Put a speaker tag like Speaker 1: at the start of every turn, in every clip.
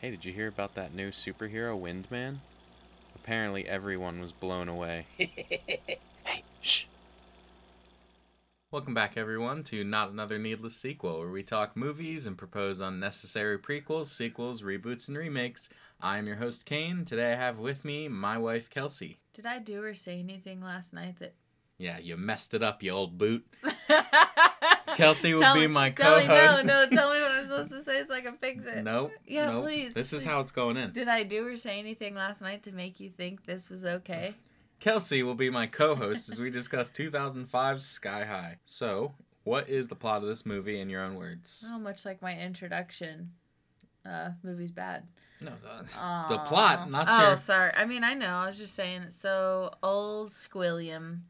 Speaker 1: Hey, did you hear about that new superhero, Windman? Apparently, everyone was blown away. hey, shh. Welcome back, everyone, to Not Another Needless Sequel, where we talk movies and propose unnecessary prequels, sequels, reboots, and remakes. I'm your host, Kane. Today I have with me my wife, Kelsey.
Speaker 2: Did I do or say anything last night that.
Speaker 1: Yeah, you messed it up, you old boot. Kelsey will
Speaker 2: Tell
Speaker 1: be my
Speaker 2: tell me-
Speaker 1: co-host.
Speaker 2: no, no, tell me what I'm supposed to say so I can fix it.
Speaker 1: Nope.
Speaker 2: Yeah,
Speaker 1: nope.
Speaker 2: please,
Speaker 1: This is how it's going in.
Speaker 2: Did I do or say anything last night to make you think this was okay?
Speaker 1: Kelsey will be my co-host as we discuss 2005's Sky High. So, what is the plot of this movie in your own words?
Speaker 2: Oh, much like my introduction. Uh, movie's bad.
Speaker 1: No, the, the plot, not
Speaker 2: oh,
Speaker 1: your.
Speaker 2: sorry. I mean, I know. I was just saying. So, old Squilliam.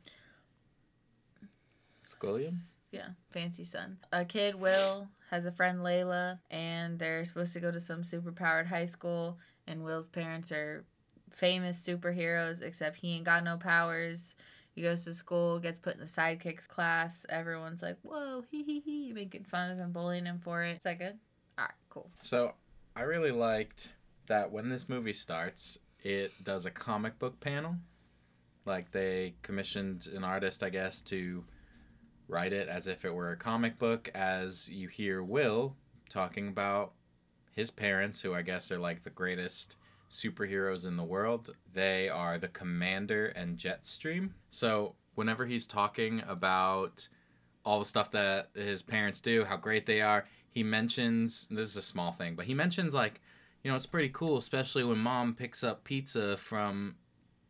Speaker 1: Squilliam?
Speaker 2: S- Yeah, fancy son. A kid, Will, has a friend, Layla, and they're supposed to go to some superpowered high school. And Will's parents are famous superheroes, except he ain't got no powers. He goes to school, gets put in the sidekicks class. Everyone's like, whoa, hee hee hee, making fun of him, bullying him for. It's like a, alright, cool.
Speaker 1: So, I really liked that when this movie starts, it does a comic book panel. Like, they commissioned an artist, I guess, to write it as if it were a comic book, as you hear Will talking about his parents, who I guess are like the greatest superheroes in the world. They are the Commander and Jetstream. So, whenever he's talking about all the stuff that his parents do, how great they are, he mentions this is a small thing, but he mentions like, you know, it's pretty cool, especially when mom picks up pizza from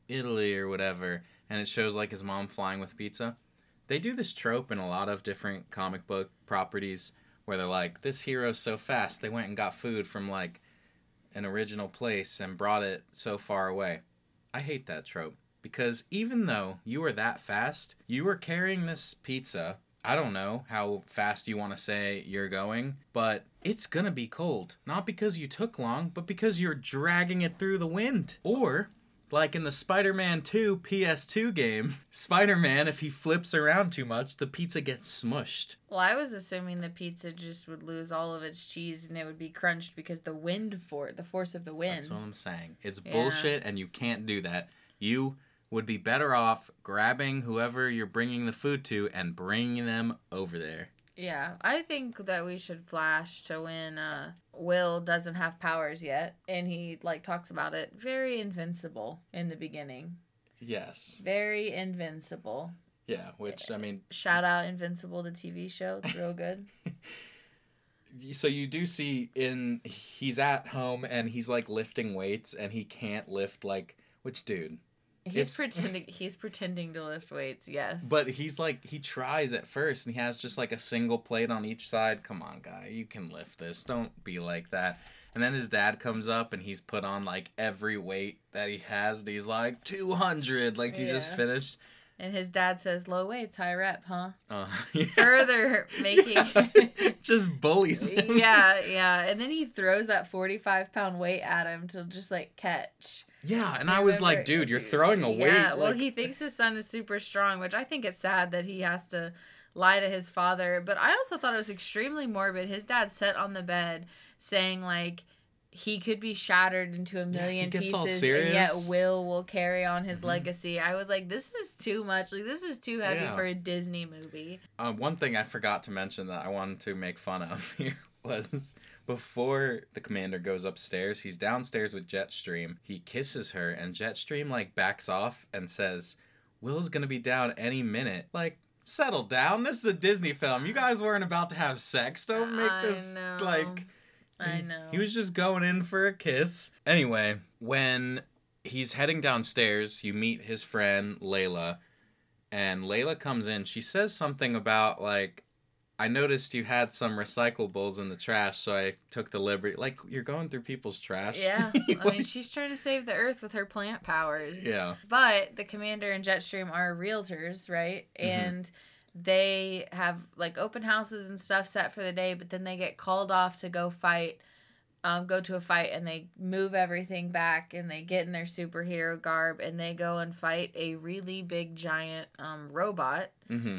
Speaker 1: Italy or whatever, and it shows like his mom flying with pizza. They do this trope in a lot of different comic book properties where they're like, this hero's so fast, they went and got food from like an original place and brought it so far away. I hate that trope because even though you were that fast, you were carrying this pizza. I don't know how fast you want to say you're going, but it's gonna be cold. Not because you took long, but because you're dragging it through the wind. Or, like in the Spider Man 2 PS2 game, Spider Man, if he flips around too much, the pizza gets smushed.
Speaker 2: Well, I was assuming the pizza just would lose all of its cheese and it would be crunched because the wind for the force of the wind.
Speaker 1: That's what I'm saying. It's
Speaker 2: Yeah.
Speaker 1: bullshit, and you can't do that. You would be better off grabbing whoever you're bringing the food to and bringing them over there.
Speaker 2: Yeah, I think that we should flash to when uh, Will doesn't have powers yet, and he like talks about it. Very invincible in the beginning.
Speaker 1: Yes.
Speaker 2: Very invincible.
Speaker 1: Yeah, which I mean,
Speaker 2: Shout out Invincible, the TV show. It's real good.
Speaker 1: so you do see in he's at home and he's like lifting weights and he can't lift like which dude.
Speaker 2: He's
Speaker 1: It's-
Speaker 2: pretending. He's pretending to lift weights. Yes.
Speaker 1: But he's like he tries at first and he has just like a single plate on each side. Come on, guy, you can lift this. Don't be like that. And then his dad comes up and he's put on like every weight that he has and he's like 200 like he just finished.
Speaker 2: and his dad says, "Low weights, high rep, huh?"
Speaker 1: Uh,
Speaker 2: Further making.
Speaker 1: just bullies him.
Speaker 2: yeah, yeah. And then he throws that 45 pound weight at him to just like catch.
Speaker 1: Yeah, and I was like, dude, you're throwing a weight.
Speaker 2: Yeah, well,
Speaker 1: like-
Speaker 2: he thinks his son is super strong, which I think it's sad that he has to lie to his father. But I also thought it was extremely morbid. His dad sat on the bed saying, like, he could be shattered into a
Speaker 1: Yeah,
Speaker 2: million
Speaker 1: all
Speaker 2: pieces, and yet. Will will carry on his
Speaker 1: Mhm.
Speaker 2: legacy. I was like, this is too much. Like, this is too heavy
Speaker 1: Yeah.
Speaker 2: for a Disney movie.
Speaker 1: Uh, one thing I forgot to mention that I wanted to make fun of here was before the commander goes upstairs, he's downstairs with Jetstream. He kisses her, and Jetstream like backs off and says, "Will's gonna be down any minute." Like, settle down. This is a Disney film. You guys weren't about to have sex. Don't make
Speaker 2: I
Speaker 1: this
Speaker 2: know.
Speaker 1: like.
Speaker 2: I
Speaker 1: he-
Speaker 2: know.
Speaker 1: He was just going in for a kiss. Anyway, when he's heading downstairs, you meet his friend Layla, and Layla comes in. She says something about like, "I noticed you had some recyclables in the trash, so I took the liberty." Like you're going through people's trash.
Speaker 2: Yeah, I mean, she's trying to save the earth with her plant powers.
Speaker 1: Yeah.
Speaker 2: But the commander and Jetstream are realtors, right?
Speaker 1: Mhm.
Speaker 2: And they have like open houses and stuff set for the day, but then they get called off to go fight, um, go to a fight, and they move everything back and they get in their superhero garb and they go and fight a really big giant um, robot.
Speaker 1: mm-hmm.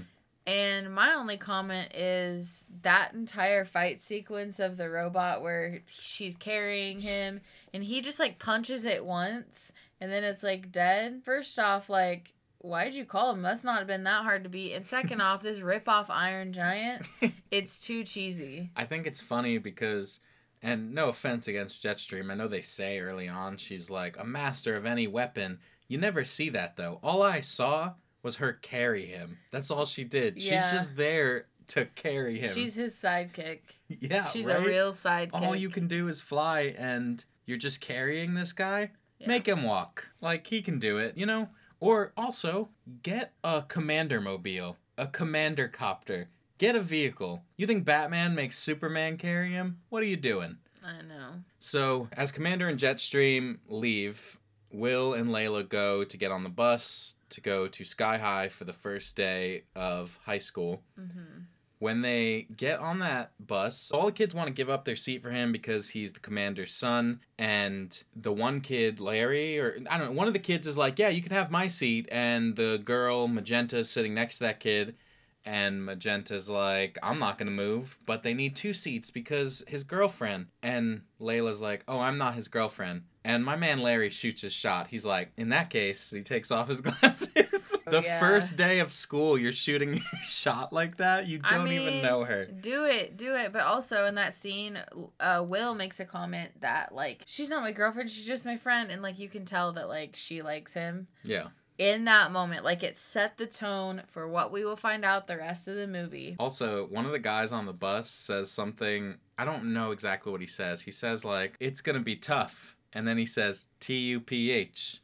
Speaker 2: And my only comment is that entire fight sequence of the robot where she's carrying him and he just like punches it once and then it's like dead. First off, like, why'd you call him? Must not have been that hard to beat. And second off, this rip off Iron Giant, it's too cheesy.
Speaker 1: I think it's funny because, and no offense against Jetstream, I know they say early on she's like a master of any weapon. You never see that though. All I saw was her carry him. That's all she did.
Speaker 2: Yeah.
Speaker 1: She's just there to carry him.
Speaker 2: She's his sidekick.
Speaker 1: yeah,
Speaker 2: She's
Speaker 1: right?
Speaker 2: a real sidekick.
Speaker 1: All you can do is fly, and you're just carrying this guy.
Speaker 2: Yeah.
Speaker 1: Make him walk. Like he can do it, you know. Or also get a commander mobile, a commander copter. Get a vehicle. You think Batman makes Superman carry him? What are you doing?
Speaker 2: I know.
Speaker 1: So, as Commander and Jetstream leave, Will and Layla go to get on the bus to go to Sky High for the first day of high school.
Speaker 2: hmm
Speaker 1: When they get on that bus, all the kids want to give up their seat for him because he's the commander's son. And the one kid, Larry, or I don't know, one of the kids is like, Yeah, you can have my seat. And the girl, Magenta, is sitting next to that kid. And Magenta's like, I'm not going to move, but they need two seats because his girlfriend. And Layla's like, Oh, I'm not his girlfriend. And my man Larry shoots his shot. He's like, In that case, he takes off his glasses.
Speaker 2: Oh,
Speaker 1: the
Speaker 2: yeah.
Speaker 1: first day of school, you're shooting your shot like that? You don't even
Speaker 2: mean,
Speaker 1: know her.
Speaker 2: Do it, do it. But also in that scene, uh, Will makes a comment that like she's not my girlfriend, she's just my friend, and like you can tell that like she likes him.
Speaker 1: Yeah.
Speaker 2: In that moment, like it set the tone for what we will find out the rest of the movie.
Speaker 1: Also, one of the guys on the bus says something. I don't know exactly what he says. He says, like, it's going to be tough. And then he says, T U P H.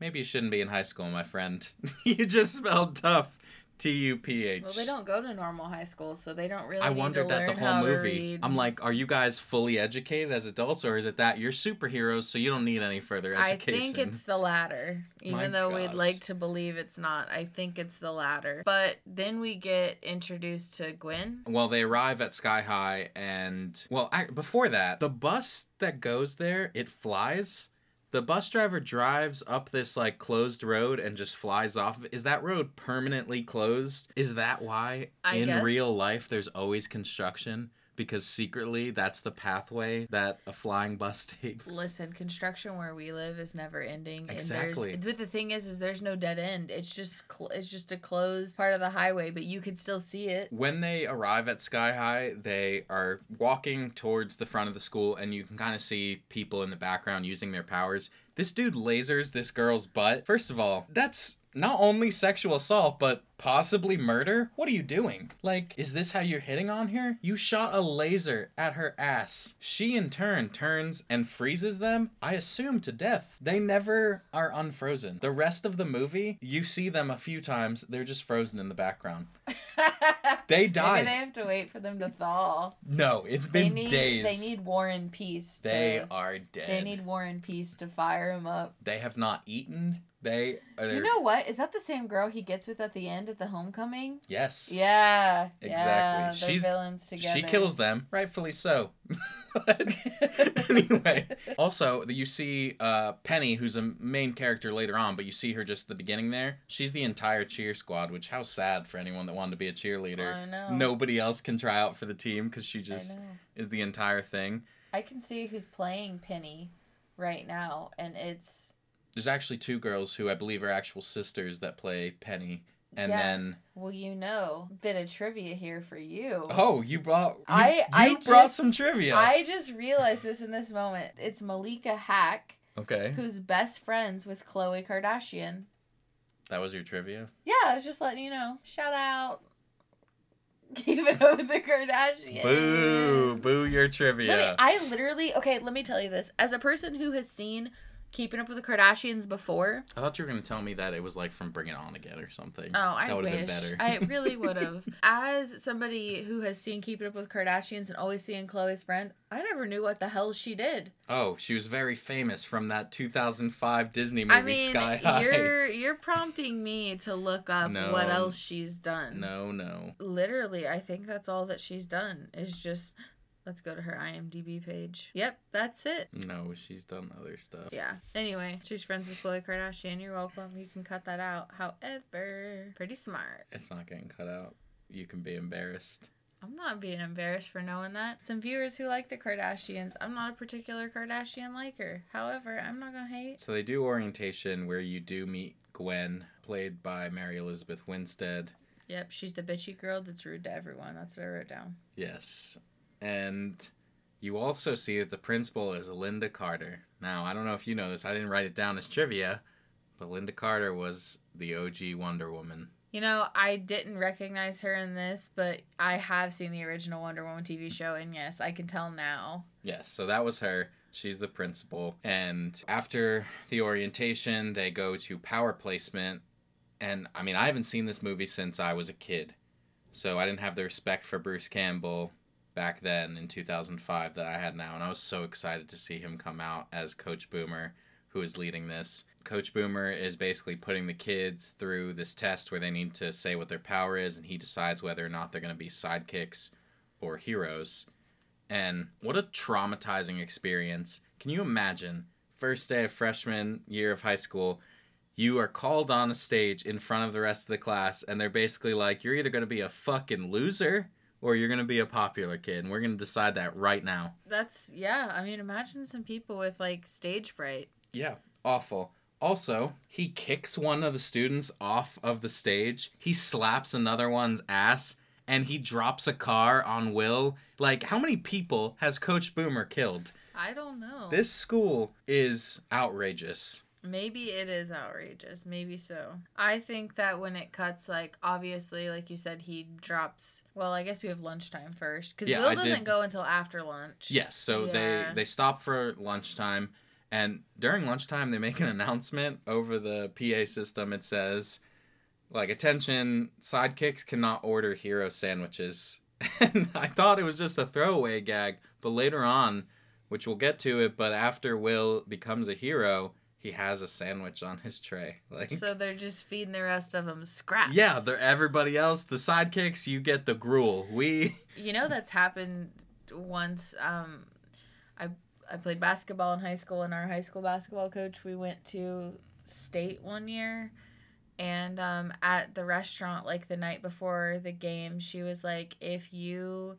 Speaker 1: Maybe you shouldn't be in high school, my friend. you just spelled tough. T U P H.
Speaker 2: Well, they don't go to normal high school, so they don't really.
Speaker 1: I wondered
Speaker 2: to
Speaker 1: that the whole movie. I'm like, are you guys fully educated as adults, or is it that you're superheroes, so you don't need any further education?
Speaker 2: I think it's the latter. Even
Speaker 1: My
Speaker 2: though we'd like to believe it's not, I think it's the latter. But then we get introduced to Gwen.
Speaker 1: Well, they arrive at Sky High, and well, I, before that, the bus that goes there it flies. The bus driver drives up this like closed road and just flies off. Is that road permanently closed? Is that why
Speaker 2: I
Speaker 1: in
Speaker 2: guess.
Speaker 1: real life there's always construction? Because secretly that's the pathway that a flying bus takes.
Speaker 2: Listen, construction where we live is never ending.
Speaker 1: Exactly.
Speaker 2: And there's, but the thing is, is there's no dead end. It's just cl- it's just a closed part of the highway, but you can still see it.
Speaker 1: When they arrive at Sky High, they are walking towards the front of the school, and you can kind of see people in the background using their powers. This dude lasers this girl's butt. First of all, that's not only sexual assault, but possibly murder. What are you doing? Like, is this how you're hitting on her? You shot a laser at her ass. She, in turn, turns and freezes them, I assume, to death. They never are unfrozen. The rest of the movie, you see them a few times, they're just frozen in the background. They died.
Speaker 2: Maybe they have to wait for them to thaw.
Speaker 1: No, it's
Speaker 2: They
Speaker 1: been
Speaker 2: need
Speaker 1: days.
Speaker 2: they need War and Peace. To,
Speaker 1: They are dead.
Speaker 2: They need War and Peace to fire them up.
Speaker 1: They have not eaten. They are.
Speaker 2: You know what? Is that the same girl he gets with at the end at the homecoming?
Speaker 1: yes.
Speaker 2: Yeah.
Speaker 1: Exactly.
Speaker 2: Yeah,
Speaker 1: She's-
Speaker 2: villains together.
Speaker 1: She kills them, rightfully so. Anyway, also you see uh, Penny, who's a main character later on, but you see her just at the beginning there. She's the entire cheer squad, which how sad for anyone that wanted to be a cheerleader.
Speaker 2: I know.
Speaker 1: Nobody else can try out for the team because she just is the entire thing.
Speaker 2: I can see who's playing Penny right now, and it's
Speaker 1: There's actually two girls who I believe are actual sisters that play Penny, and
Speaker 2: Yeah.
Speaker 1: then
Speaker 2: well, you know, bit of trivia here for you.
Speaker 1: oh, you brought you,
Speaker 2: I-
Speaker 1: you
Speaker 2: I
Speaker 1: brought
Speaker 2: just-
Speaker 1: some trivia.
Speaker 2: I just realized this in this moment. It's Malika Haqq,
Speaker 1: okay,
Speaker 2: who's best friends with Khloe Kardashian.
Speaker 1: that was your trivia.
Speaker 2: Yeah, I was just letting you know. Shout out. Keep it up with the Kardashians.
Speaker 1: Boo, boo your trivia.
Speaker 2: Me, I literally okay. Let me tell you this. As a person who has seen Keeping Up with the Kardashians before,
Speaker 1: I thought you were gonna tell me that it was like from Bring It On Again or something.
Speaker 2: oh, I
Speaker 1: that would've
Speaker 2: wish
Speaker 1: been better.
Speaker 2: I really would have. As somebody who has seen Keeping Up with Kardashians and always seeing Khloe's friend, I never knew what the hell she did.
Speaker 1: oh, she was very famous from that 2005 Disney movie
Speaker 2: I mean,
Speaker 1: Sky High.
Speaker 2: you're you're prompting me to look up
Speaker 1: No.
Speaker 2: what else she's done.
Speaker 1: No, no.
Speaker 2: Literally, I think that's all that she's done. Is just let's go to her IMDb page. Yep, that's it.
Speaker 1: No, she's done other stuff.
Speaker 2: Yeah. Anyway, she's friends with Khloe Kardashian. You're welcome. You can cut that out. However, pretty smart.
Speaker 1: It's not getting cut out. you can be embarrassed.
Speaker 2: I'm not being embarrassed for knowing that. Some viewers who like the Kardashians, I'm not a particular Kardashian liker. However, I'm not gonna hate.
Speaker 1: So they do orientation where you do meet Gwen, played by Mary Elizabeth Winstead.
Speaker 2: Yep, she's the bitchy girl that's rude to everyone. That's what I wrote down.
Speaker 1: Yes. And you also see that the principal is Lynda Carter. Now, I don't know if you know this, I didn't write it down as trivia, but Lynda Carter was the OG Wonder Woman.
Speaker 2: You know, I didn't recognize her in this, but I have seen the original Wonder Woman TV show, and yes, I can tell now.
Speaker 1: Yes, so that was her. She's the principal. And after the orientation, they go to power placement. And I mean, I haven't seen this movie since I was a kid. So I didn't have the respect for Bruce Campbell back then in 2005 that I had now. And I was so excited to see him come out as Coach Boomer, who is leading this. Coach Boomer is basically putting the kids through this test where they need to say what their power is, and he decides whether or not they're going to be sidekicks or heroes. And what a traumatizing experience. Can you imagine? First day of freshman year of high school, you are called on a stage in front of the rest of the class, and they're basically like, you're either going to be a fucking loser or you're to be a popular kid. And we're to decide that right now.
Speaker 2: That's, yeah, I mean, imagine some people with like stage fright.
Speaker 1: Yeah, awful. Also, he kicks one of the students off of the stage. He slaps another one's ass and he drops a car on Will. Like, how many people has Coach Boomer killed?
Speaker 2: I don't know.
Speaker 1: This school is outrageous.
Speaker 2: Maybe it is outrageous. Maybe so. I think that when it cuts, like, obviously, like you said, he drops. Well, I guess we have lunchtime first. Because
Speaker 1: Yeah,
Speaker 2: Will
Speaker 1: I
Speaker 2: doesn't
Speaker 1: did-
Speaker 2: go until after lunch.
Speaker 1: Yes, so
Speaker 2: Yeah.
Speaker 1: they they stop for lunchtime and during lunchtime they make an announcement over the PA system. It says like attention, sidekicks cannot order hero sandwiches. And I thought it was just a throwaway gag, but later on, which we'll get to it, but after Will becomes a hero, he has a sandwich on his tray. Like
Speaker 2: So they're just feeding the rest of them scraps.
Speaker 1: Yeah, they're everybody else, the sidekicks, you get the gruel. We
Speaker 2: You know that's happened once. Um, I I played basketball in high school, and our high school basketball coach. We went to state one year, and um, at the restaurant, like the night before the game, she was like, "If you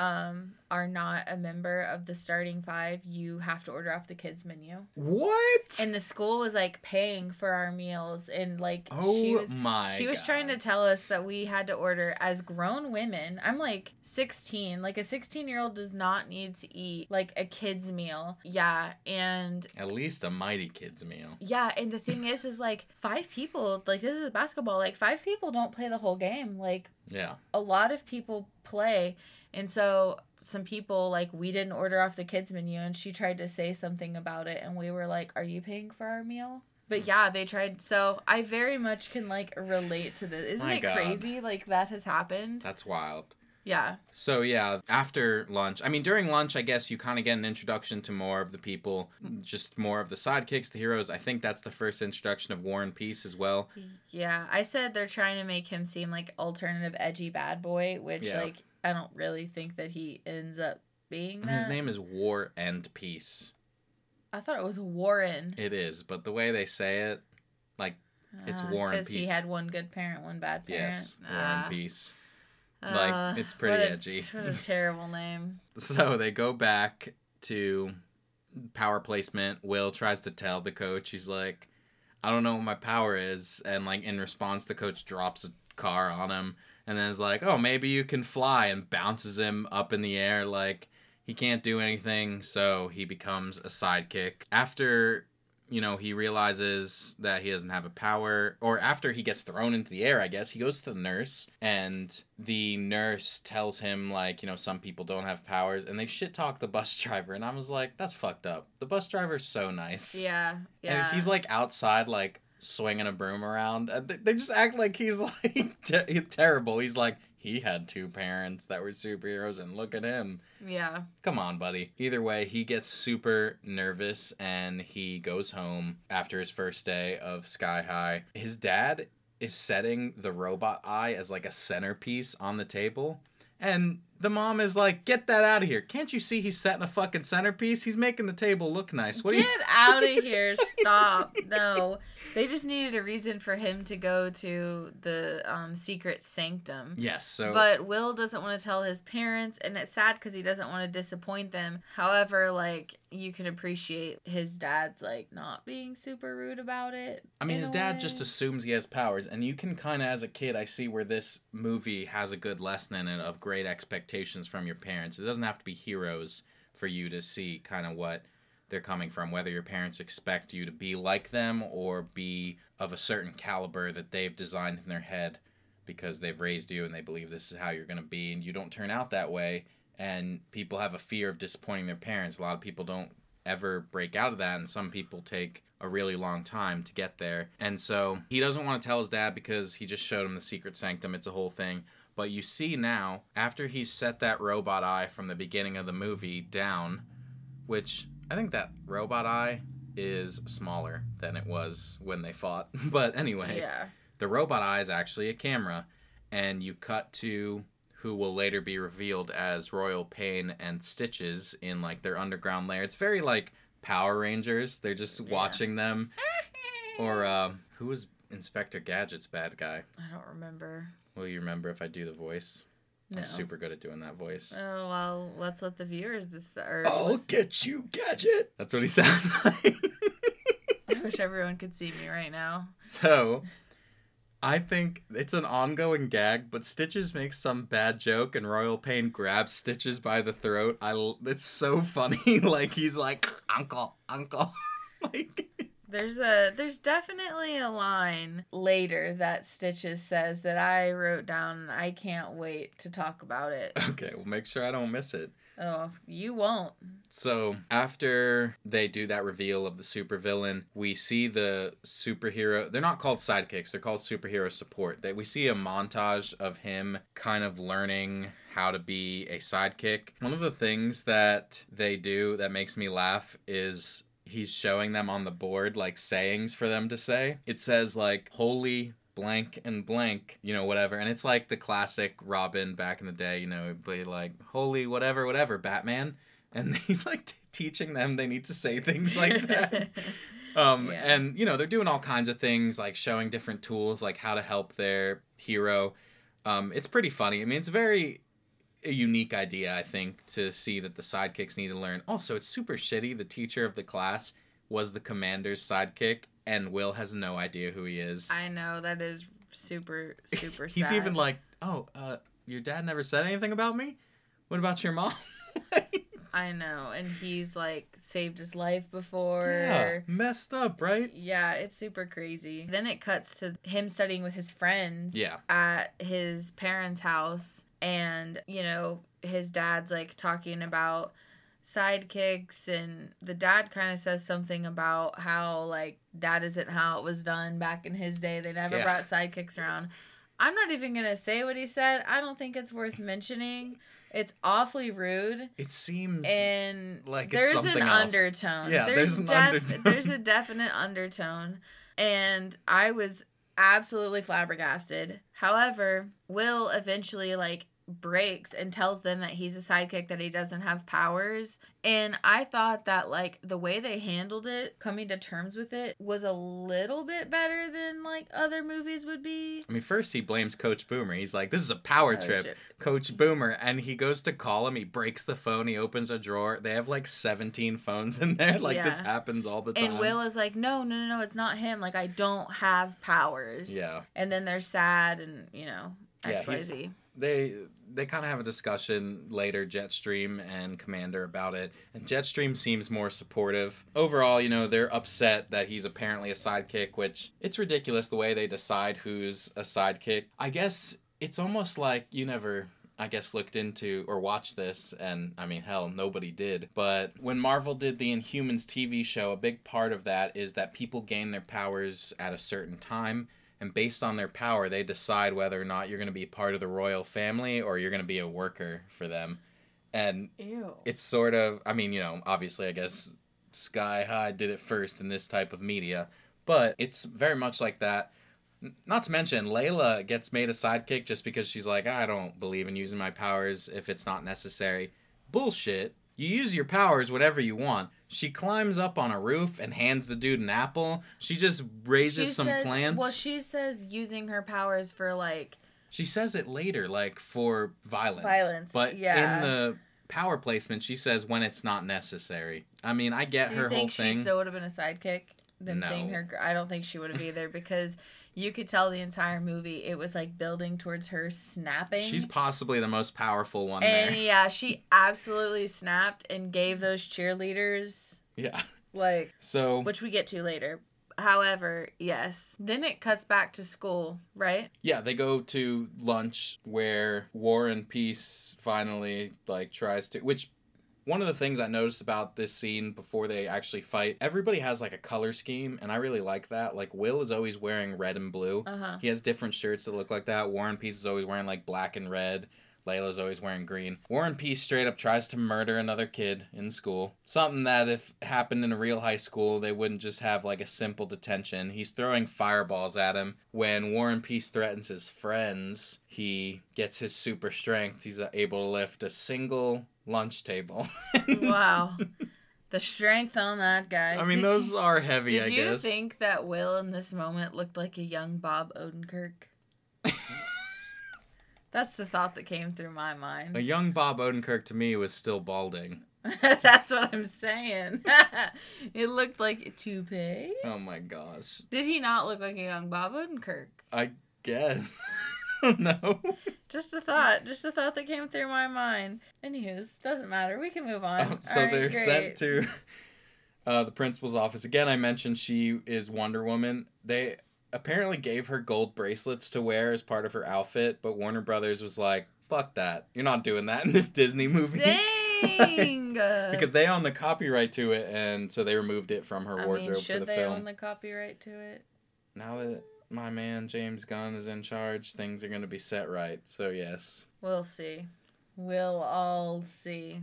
Speaker 2: um, are not a member of the starting five, you have to order off the kids menu."
Speaker 1: What?
Speaker 2: And the school was like paying for our meals, and like
Speaker 1: oh
Speaker 2: she was
Speaker 1: my
Speaker 2: she was trying to tell us that we had to order as grown women. I'm like 16. Like a 16 year old does not need to eat like a kid's meal. Yeah. And
Speaker 1: At least a mighty kids meal.
Speaker 2: yeah. And the thing is, is like five people, like this is basketball, like five people don't play the whole game. Like
Speaker 1: Yeah.
Speaker 2: a lot of people play. And so some people like we didn't order off the kids menu and she tried to say something about it and we were like, "Are you paying for our meal?" But yeah, they tried. So I very much can like relate to this. Isn't
Speaker 1: My
Speaker 2: it
Speaker 1: God.
Speaker 2: crazy? Like that has happened.
Speaker 1: That's wild.
Speaker 2: Yeah.
Speaker 1: So yeah, after lunch, I mean during lunch, I guess you kind of get an introduction to more of the people, just more of the sidekicks, the heroes. I think that's the first introduction of War and Peace as well.
Speaker 2: Yeah. I said they're trying to make him seem like alternative edgy bad boy, which
Speaker 1: Yeah.
Speaker 2: like I don't really think that he ends up being that.
Speaker 1: His name is War and Peace.
Speaker 2: I thought it was Warren.
Speaker 1: It is, but the way they say it, like It's War and
Speaker 2: Because he had one good parent, one bad parent.
Speaker 1: yes, War
Speaker 2: Ah.
Speaker 1: and Peace. Like,
Speaker 2: Uh,
Speaker 1: it's pretty
Speaker 2: what a-
Speaker 1: edgy.
Speaker 2: What a terrible name.
Speaker 1: So they go back to power placement. Will tries to tell the coach, he's like, I don't know what my power is. And, like, in response, the coach drops a car on him and then is like, oh, maybe you can fly and bounces him up in the air. Like, he can't do anything. So he becomes a sidekick. After. You know, he realizes that he doesn't have a power, or after he gets thrown into the air, I guess, he goes to the nurse, and the nurse tells him, like, you know, some people don't have powers, and they shit talk the bus driver, and I was like, that's fucked up. The bus driver's so nice.
Speaker 2: Yeah, yeah.
Speaker 1: And he's like outside, like swinging a broom around. Uh, they, they just act like he's like te- terrible. He's like he had two parents that were superheroes, and look at him.
Speaker 2: yeah.
Speaker 1: Come on, buddy. Either way, he gets super nervous and he goes home after his first day of Sky High. His dad is setting the robot eye as like a centerpiece on the table. And the mom is like, "Get that out of here! Can't you see he's setting a fucking centerpiece? He's making the table look nice. What
Speaker 2: Get
Speaker 1: do you?"
Speaker 2: out of here. Stop. No. They just needed a reason for him to go to the um, secret sanctum.
Speaker 1: Yes. So.
Speaker 2: But Will doesn't want to tell his parents, and it's sad because he doesn't want to disappoint them. However, like you can appreciate his dad's like not being super rude about it.
Speaker 1: I mean, his dad
Speaker 2: way.
Speaker 1: just assumes he has powers, and you can kind of, as a kid, I see where this movie has a good lesson in it of great expectations from your parents. It doesn't have to be heroes for you to see kind of what they're coming from, whether your parents expect you to be like them or be of a certain caliber that they've designed in their head because they've raised you and they believe this is how you're going to be, and you don't turn out that way. And people have a fear of disappointing their parents. A lot of people don't ever break out of that and some people take a really long time to get there and so he doesn't want to tell his dad because he just showed him the secret sanctum it's a whole thing but you see now after he's set that robot eye from the beginning of the movie down which i think that robot eye is smaller than it was when they fought but anyway
Speaker 2: Yeah.
Speaker 1: the robot eye is actually a camera and you cut to who will later be revealed as royal pain and stitches in like their underground lair it's very like power rangers they're just
Speaker 2: Yeah.
Speaker 1: watching them or uh, who was inspector gadget's bad guy
Speaker 2: I don't remember.
Speaker 1: Will you remember if i do the voice
Speaker 2: No.
Speaker 1: i'm super good at doing that voice
Speaker 2: Oh well, let's let the viewers decide.
Speaker 1: i'll get you gadget that's what he sounds like
Speaker 2: I wish everyone could see me right now.
Speaker 1: So, I think it's an ongoing gag, but Stitches makes some bad joke, and Royal Pain grabs Stitches by the throat. I it's so funny. like he's like, "Uncle, Uncle," like.
Speaker 2: There's a there's definitely a line later that Stitches says that I wrote down. and I can't wait to talk about it.
Speaker 1: Okay, well, make sure I don't miss it.
Speaker 2: Oh, you won't.
Speaker 1: So after they do that reveal of the supervillain, we see the superhero. They're not called sidekicks; they're called superhero support. That we see a montage of him kind of learning how to be a sidekick. One of the things that they do that makes me laugh is he's showing them on the board like sayings for them to say. It says like "holy." blank and blank, you know, whatever. And it's like the classic Robin back in the day, you know, be like holy whatever, whatever, Batman and he's like t- teaching them they need to say things like that um
Speaker 2: Yeah.
Speaker 1: and you know they're doing all kinds of things like showing different tools like how to help their hero um it's pretty funny i mean it's very a unique idea i think to see that the sidekicks need to learn also it's super shitty the teacher of the class was the commander's sidekick and will has no idea who he is
Speaker 2: I know that is super super sad.
Speaker 1: he's even like oh uh your dad never said anything about me what about your mom
Speaker 2: I know, and he's like saved his life before.
Speaker 1: yeah messed up right
Speaker 2: Yeah, it's super crazy. Then it cuts to him studying with his friends
Speaker 1: Yeah.
Speaker 2: at his parents' house. And, you know, his dad's like talking about sidekicks. And the dad kind of says something about how, like, that isn't how it was done back in his day. They never
Speaker 1: Yeah.
Speaker 2: brought sidekicks around. I'm not even going to say what he said. I don't think it's worth mentioning. It's awfully rude
Speaker 1: It seems
Speaker 2: and
Speaker 1: Like it's
Speaker 2: there's
Speaker 1: something
Speaker 2: an
Speaker 1: else.
Speaker 2: undertone.
Speaker 1: Yeah, there's an undertone.
Speaker 2: There's a definite undertone, and I was absolutely flabbergasted. However, Will eventually like breaks and tells them that he's a sidekick that he doesn't have powers and i thought that like the way they handled it coming to terms with it was a little bit better than like other movies would be
Speaker 1: I mean, first he blames Coach Boomer. He's like, "This is a power
Speaker 2: Oh,
Speaker 1: trip,
Speaker 2: shit.
Speaker 1: Coach Boomer," and he goes to call him. He breaks the phone. He opens a drawer. They have like seventeen phones in there. Like this happens all the time.
Speaker 2: and will is like no no no no it's not him like i don't have powers
Speaker 1: yeah,
Speaker 2: and then they're sad and you know
Speaker 1: Yeah,
Speaker 2: xyz
Speaker 1: they they kind of have a discussion later, Jetstream and Commander, about it. And Jetstream seems more supportive. Overall, you know, they're upset that he's apparently a sidekick, which it's ridiculous the way they decide who's a sidekick. I guess it's almost like you never. I guess looked into or watched this, and I mean, hell, nobody did. But when Marvel did the Inhumans TV show, a big part of that is that people gain their powers at a certain time and based on their power they decide whether or not you're going to be part of the royal family or you're going to be a worker for them and
Speaker 2: ew
Speaker 1: it's sort of i mean you know obviously i guess sky high did it first in this type of media but it's very much like that Not to mention, Layla gets made a sidekick just because she's like, I don't believe in using my powers if it's not necessary. Bullshit. You use your powers whatever you want. She climbs up on a roof and hands the dude an apple. She just raises
Speaker 2: She
Speaker 1: some
Speaker 2: says-
Speaker 1: plants.
Speaker 2: Well, she says using her powers for like
Speaker 1: She says it later, like for violence.
Speaker 2: Violence,
Speaker 1: But
Speaker 2: yeah.
Speaker 1: in the power placement, she says when it's not necessary. I mean, I get
Speaker 2: Do
Speaker 1: her
Speaker 2: you
Speaker 1: whole
Speaker 2: think she
Speaker 1: thing.
Speaker 2: still would have been a sidekick? Seeing
Speaker 1: No.
Speaker 2: her, I don't think she would have either because you could tell the entire movie it was like building towards her snapping.
Speaker 1: She's possibly the most powerful one
Speaker 2: and
Speaker 1: there.
Speaker 2: yeah, she absolutely snapped and gave those cheerleaders
Speaker 1: Yeah.
Speaker 2: like,
Speaker 1: So
Speaker 2: which we get to later. However, yes. Then it cuts back to school, right?
Speaker 1: yeah, they go to lunch where War and Peace finally like tries to which one of the things I noticed about this scene before they actually fight, everybody has like a color scheme, and I really like that. Like Will is always wearing red and blue.
Speaker 2: Uh huh.
Speaker 1: He has different shirts that look like that. Warren Peace is always wearing like black and red. Layla's always wearing green. Warren Peace straight up tries to murder another kid in school. Something that if happened in a real high school, they wouldn't just have like a simple detention. He's throwing fireballs at him. When Warren Peace threatens his friends, he gets his super strength. He's able to lift a single lunch table.
Speaker 2: Wow. the strength on that guy.
Speaker 1: I mean,
Speaker 2: Did
Speaker 1: those
Speaker 2: you-
Speaker 1: are heavy,
Speaker 2: Did
Speaker 1: I
Speaker 2: you
Speaker 1: guess.
Speaker 2: think that Will in this moment looked like a young Bob Odenkirk? That's the thought that came through my mind.
Speaker 1: a young Bob Odenkirk to me was still balding.
Speaker 2: That's what I'm saying. it looked like a toupee.
Speaker 1: Oh my gosh.
Speaker 2: Did he not look like a young Bob Odenkirk?
Speaker 1: I guess. no.
Speaker 2: Just a thought. Just a thought that came through my mind. Anywho's, doesn't matter. We can move on.
Speaker 1: Oh, so they're
Speaker 2: great.
Speaker 1: sent to uh, the principal's office. Again, I mentioned she is Wonder Woman. They apparently gave her gold bracelets to wear as part of her outfit, but Warner Brothers was like, fuck that. You're not doing that in this Disney movie.
Speaker 2: Dang.
Speaker 1: because they own the copyright to it, and so they removed it from her
Speaker 2: I
Speaker 1: wardrobe
Speaker 2: mean,
Speaker 1: for
Speaker 2: should
Speaker 1: the
Speaker 2: they
Speaker 1: film.
Speaker 2: own the copyright to it?
Speaker 1: Now that my man James Gunn is in charge, things are going to be set right. So, yes,
Speaker 2: We'll see. We'll all see.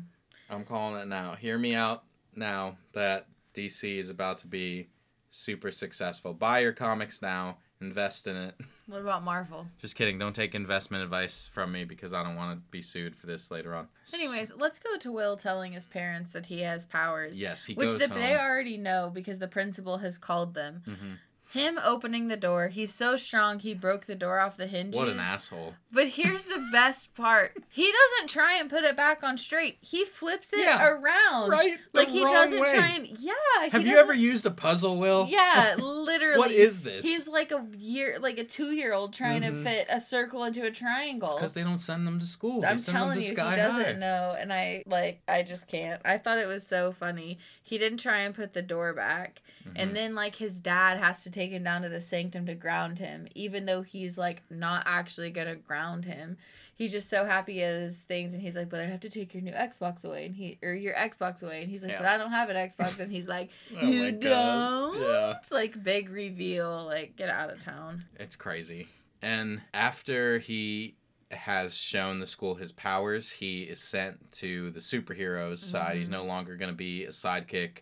Speaker 1: I'm calling it now. Hear me out now that DC is about to be super successful. Buy your comics now, invest in it.
Speaker 2: What about Marvel?
Speaker 1: Just kidding. Don't take investment advice from me because I don't want to be sued for this later on.
Speaker 2: Anyways, let's go to Will telling his parents that he has powers.
Speaker 1: yes, he
Speaker 2: Which
Speaker 1: goes
Speaker 2: the,
Speaker 1: home.
Speaker 2: they already know because the principal has called them.
Speaker 1: hmm
Speaker 2: Him opening the door, he's so strong he broke the door off the hinges.
Speaker 1: What an asshole!
Speaker 2: But here's the best part. He doesn't try and put it back on straight. He flips it
Speaker 1: Yeah,
Speaker 2: around.
Speaker 1: Right? The
Speaker 2: Like he doesn't
Speaker 1: way.
Speaker 2: try and yeah.
Speaker 1: Have you ever used a puzzle, Will?
Speaker 2: Yeah, literally.
Speaker 1: What is this?
Speaker 2: He's like a year, like a two-year-old trying
Speaker 1: Mhm.
Speaker 2: to fit a circle into a triangle.
Speaker 1: because they don't send them to school.
Speaker 2: I'm
Speaker 1: they send
Speaker 2: telling
Speaker 1: them to
Speaker 2: you, he doesn't
Speaker 1: High.
Speaker 2: know, and I like, I just can't. I thought it was so funny. He didn't try and put the door back,
Speaker 1: Mhm.
Speaker 2: and then like his dad has to take him down to the sanctum to ground him, even though he's like not actually gonna ground him. He's just so happy as things, and he's like, "But I have to take your new Xbox away," and he or your Xbox away, and he's like,
Speaker 1: Yeah.
Speaker 2: "But I don't have an Xbox," and he's like,
Speaker 1: Oh
Speaker 2: "You don't."
Speaker 1: Yeah.
Speaker 2: It's like big reveal, like get out of town.
Speaker 1: It's crazy. And after he has shown the school his powers, he is sent to the superheroes side. He's
Speaker 2: Mhm.
Speaker 1: no longer going to be a sidekick.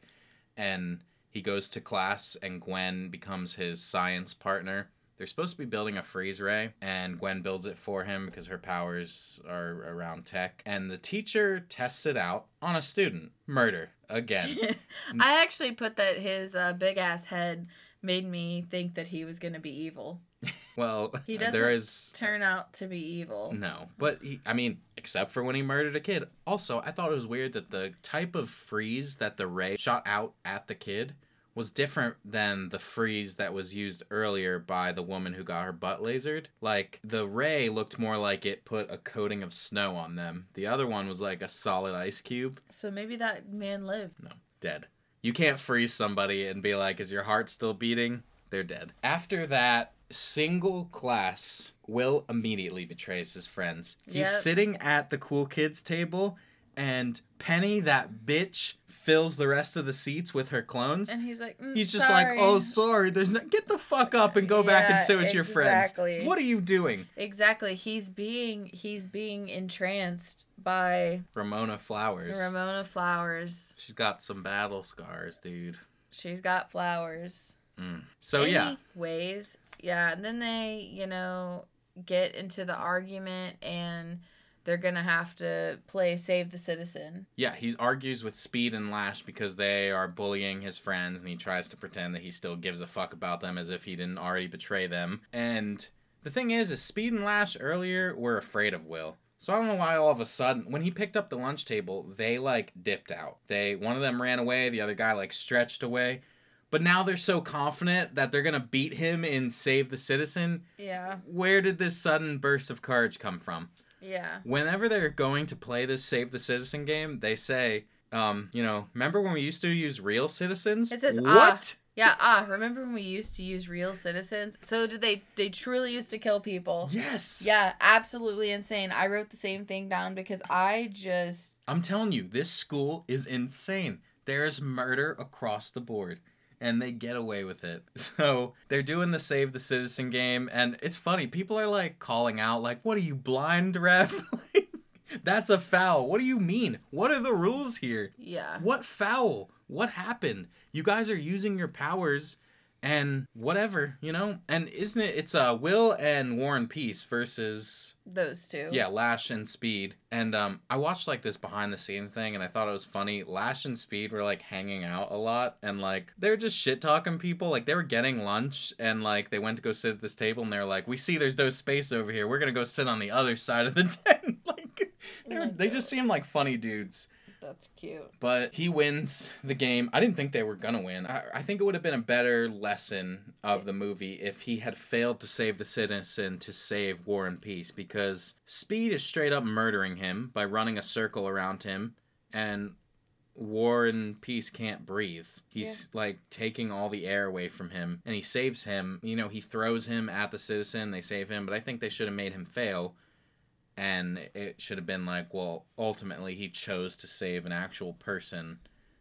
Speaker 1: And he goes to class, and Gwen becomes his science partner. They're supposed to be building a freeze ray, and Gwen builds it for him because her powers are around tech. And the teacher tests it out on a student. Murder. Again.
Speaker 2: I actually put that his uh, big ass head made me think that he was gonna be evil.
Speaker 1: Well,
Speaker 2: He
Speaker 1: there
Speaker 2: doesn't
Speaker 1: is.
Speaker 2: Turn out to be evil.
Speaker 1: No, but he, I mean, except for when he murdered a kid. Also, I thought it was weird that the type of freeze that the ray shot out at the kid was different than the freeze that was used earlier by the woman who got her butt lasered. Like, the ray looked more like it put a coating of snow on them. The other one was like a solid ice cube.
Speaker 2: So maybe that man lived.
Speaker 1: No, dead. You can't freeze somebody and be like, is your heart still beating? They're dead. After that single class, Will immediately betrays his friends. He's
Speaker 2: Yep.
Speaker 1: sitting at the cool kids table, and Penny, that bitch, fills the rest of the seats with her clones.
Speaker 2: And he's like, mm,
Speaker 1: He's just like, oh, sorry, there's no. Get the fuck up and go back and
Speaker 2: Yeah,
Speaker 1: sit with your
Speaker 2: exactly.
Speaker 1: friends. What are you doing?
Speaker 2: Exactly. He's being he's being entranced by
Speaker 1: Ramona Flowers.
Speaker 2: Ramona Flowers.
Speaker 1: She's got some battle scars, dude.
Speaker 2: She's got flowers.
Speaker 1: Mm. So, yeah.
Speaker 2: Ways, Yeah, and then they, you know, get into the argument and they're gonna have to play save the citizen.
Speaker 1: Yeah, he argues with Speed and Lash because they are bullying his friends, and he tries to pretend that he still gives a fuck about them as if he didn't already betray them. And the thing is, is Speed and Lash earlier were afraid of Will. So I don't know why all of a sudden when he picked up the lunch table, they like dipped out. They one of them ran away, the other guy like stretched away. But now they're so confident that they're gonna beat him in Save the Citizen.
Speaker 2: Yeah.
Speaker 1: Where did this sudden burst of courage come from?
Speaker 2: Yeah.
Speaker 1: whenever they're going to play this save the citizen game they say um you know remember when we used to use real citizens
Speaker 2: It says,
Speaker 1: what
Speaker 2: Yeah, ah, remember when we used to use real citizens? So did they they truly used to kill people?
Speaker 1: yes
Speaker 2: Yeah, absolutely insane. I wrote the same thing down because I just
Speaker 1: i'm telling you this school is insane there's murder across the board and they get away with it so they're doing the save the citizen game and it's funny people are like calling out like what are you blind ref that's a foul what do you mean what are the rules here
Speaker 2: yeah.
Speaker 1: What foul? What happened? You guys are using your powers and whatever, you know? And isn't it it's uh Will and War and Peace versus
Speaker 2: Those two.
Speaker 1: yeah, Lash and Speed. And um I watched like this behind the scenes thing and I thought it was funny. Lash and Speed were like hanging out a lot and like they're just shit talking people. Like they were getting lunch and like they went to go sit at this table and they're like, "We see there's no space over here. We're going to go sit on the other side of the tent." like they, were, they just seem like funny dudes.
Speaker 2: That's cute.
Speaker 1: But he wins the game. I didn't think they were gonna win. I, I think it would have been a better lesson of the movie if he had failed to save the citizen to save War and Peace, because Speed is straight up murdering him by running a circle around him, and War and Peace can't breathe. He's like taking all the air away from him, and he saves him. You know, he throws him at the citizen. They save him, but I think they should have made him fail and it should have been like, well, ultimately he chose to save an actual person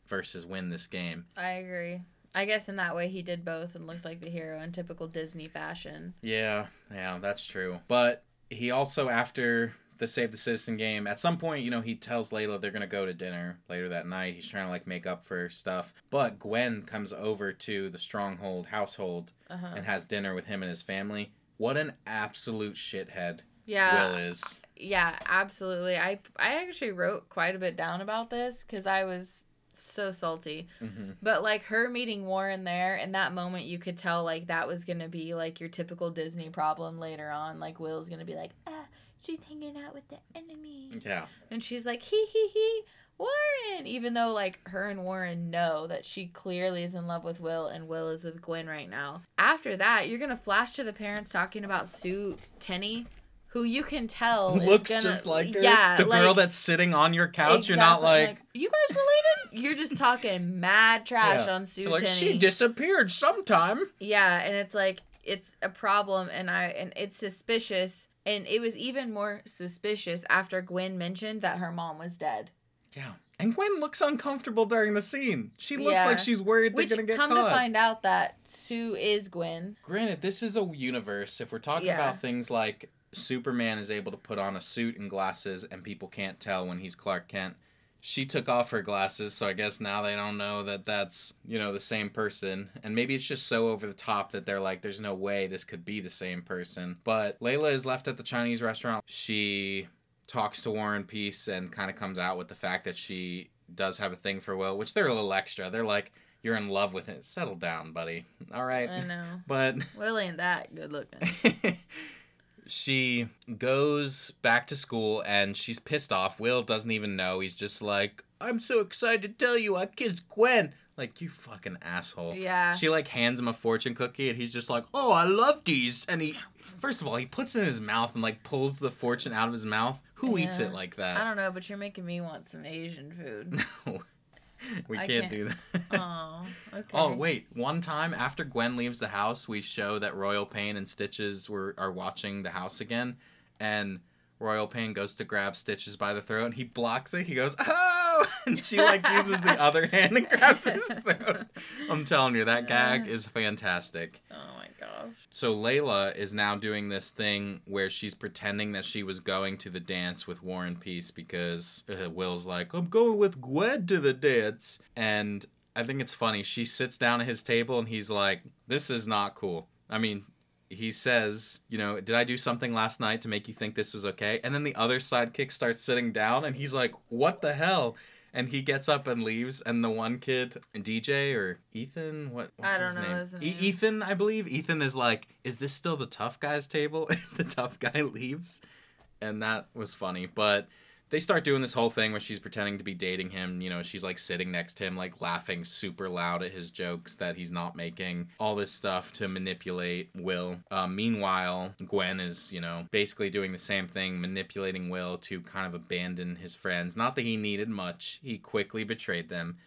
Speaker 1: versus win this game.
Speaker 2: I agree. I guess in that way he did both and looked like the hero in typical Disney fashion.
Speaker 1: Yeah, yeah, that's true. But he also, after the Save the Citizen game, at some point, you know, he tells Layla they're gonna go to dinner later that night. He's trying to like make up for stuff. But Gwen comes over to the Stronghold household
Speaker 2: Uh-huh.
Speaker 1: and has dinner with him and his family. What an absolute shithead
Speaker 2: Yeah.
Speaker 1: Will is.
Speaker 2: Yeah, absolutely. I I actually wrote quite a bit down about this cuz I was so salty.
Speaker 1: hmm
Speaker 2: But like her meeting Warren there in that moment you could tell like that was going to be like your typical Disney problem later on like Will's going to be like, "Ah, she's hanging out with the enemy."
Speaker 1: Yeah.
Speaker 2: And she's like, "Hee hee hee, Warren." Even though like her and Warren know that she clearly is in love with Will and Will is with Gwen right now. After that, you're going to flash to the parents talking about Sue Tenney, who you can tell is
Speaker 1: Looks
Speaker 2: gonna-
Speaker 1: just like her.
Speaker 2: Yeah,
Speaker 1: the
Speaker 2: like,
Speaker 1: girl that's sitting on your couch. You're not
Speaker 2: Exactly.
Speaker 1: like,
Speaker 2: you guys related. You're just talking mad trash
Speaker 1: Yeah.
Speaker 2: on Sue
Speaker 1: You're like
Speaker 2: Tenney.
Speaker 1: she disappeared sometime.
Speaker 2: yeah, and it's like it's a problem, and I and it's suspicious, and it was even more suspicious after Gwen mentioned that her mom was dead.
Speaker 1: Yeah. And Gwen looks uncomfortable during the scene. She looks
Speaker 2: Yeah.
Speaker 1: like she's worried
Speaker 2: Which
Speaker 1: they're gonna get
Speaker 2: come
Speaker 1: caught.
Speaker 2: to find out that Sue is Gwen.
Speaker 1: Granted, this is a universe. If we're talking
Speaker 2: Yeah.
Speaker 1: about things like Superman is able to put on a suit and glasses and people can't tell when he's Clark Kent. She took off her glasses, so I guess now they don't know that that's, you know, the same person. And maybe it's just so over the top that they're like, there's no way this could be the same person. But Layla is left at the Chinese restaurant. She talks to Warren Peace and kind of comes out with the fact that she does have a thing for Will, which they're a little extra. They're like, you're in love with him. Settle down, buddy. All right.
Speaker 2: I know.
Speaker 1: But
Speaker 2: Will ain't that good looking.
Speaker 1: she goes back to school and she's pissed off. Will doesn't even know. He's just like, I'm so excited to tell you I kissed Gwen. Like, you fucking asshole.
Speaker 2: Yeah.
Speaker 1: She like hands him a fortune cookie and he's just like, Oh, I love these. And he, first of all, he puts it in his mouth and like pulls the fortune out of his mouth. Who eats it like that?
Speaker 2: I don't know, but you're making me want some Asian food.
Speaker 1: No. We can't,
Speaker 2: can't-
Speaker 1: do that.
Speaker 2: Oh, okay.
Speaker 1: Oh wait! One time after Gwen leaves the house, we show that Royal Pain and Stitches were are watching the house again, and Royal Pain goes to grab Stitches by the throat, and he blocks it. He goes, "Oh!" and she like uses the other hand and grabs his throat. I'm telling you, that gag is fantastic.
Speaker 2: Oh my gosh.
Speaker 1: So Layla is now doing this thing where she's pretending that she was going to the dance with War and Peace because uh, Will's like, I'm going with Gwen to the dance. And I think it's funny. She sits down at his table and he's like, This is not cool. I mean, he says, you know, did I do something last night to make you think this was okay? And then the other sidekick starts sitting down and he's like, what the hell? And he gets up and leaves, and the one kid, DJ or Ethan, what? What's
Speaker 2: I don't
Speaker 1: his
Speaker 2: know
Speaker 1: name?
Speaker 2: his
Speaker 1: E- Ethan, I believe. Ethan is like, is this still the tough guy's table? the tough guy leaves, and that was funny. But they start doing this whole thing where she's pretending to be dating him. You know, she's like sitting next to him, like laughing super loud at his jokes that he's not making. All this stuff to manipulate Will. Uh, meanwhile, Gwen is, you know, basically doing the same thing, manipulating Will to kind of abandon his friends. Not that he needed much, he quickly betrayed them.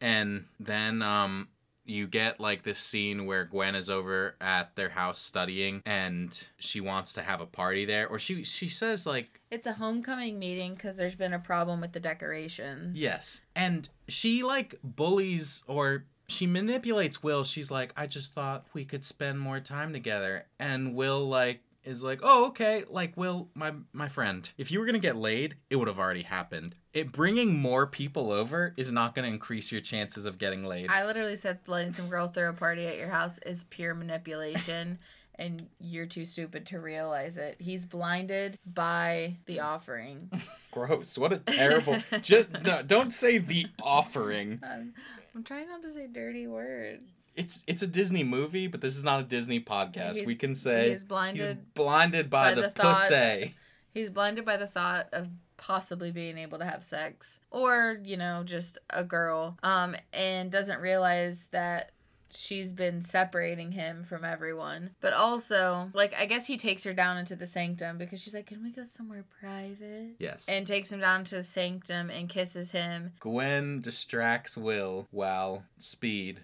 Speaker 1: And then um, you get like this scene where Gwen is over at their house studying and she wants to have a party there or she she says like
Speaker 2: It's a homecoming meeting because there's been a problem with the decorations.
Speaker 1: yes. And she like bullies or she manipulates Will. She's like I just thought we could spend more time together. And Will like is like oh okay like Will my my friend if you were to get laid it would have already happened it bringing more people over is not to increase your chances of getting laid
Speaker 2: I literally said letting some girl throw a party at your house is pure manipulation. And you're too stupid to realize it. He's blinded by the offering.
Speaker 1: Gross. What a terrible. just no, don't say the offering.
Speaker 2: I'm, I'm trying not to say dirty words.
Speaker 1: It's it's a Disney movie, but this is not a Disney podcast.
Speaker 2: He's-
Speaker 1: we can say
Speaker 2: he's blinded he's
Speaker 1: blinded by,
Speaker 2: by
Speaker 1: the,
Speaker 2: the thought-
Speaker 1: pussy.
Speaker 2: He's blinded by the thought of possibly being able to have sex or, you know, just a girl um and doesn't realize that she's been separating him from everyone. But also, like I guess he takes her down into the sanctum because she's like, "Can we go somewhere private?"
Speaker 1: Yes.
Speaker 2: And takes him down to the sanctum and kisses him.
Speaker 1: Gwen distracts Will while Speed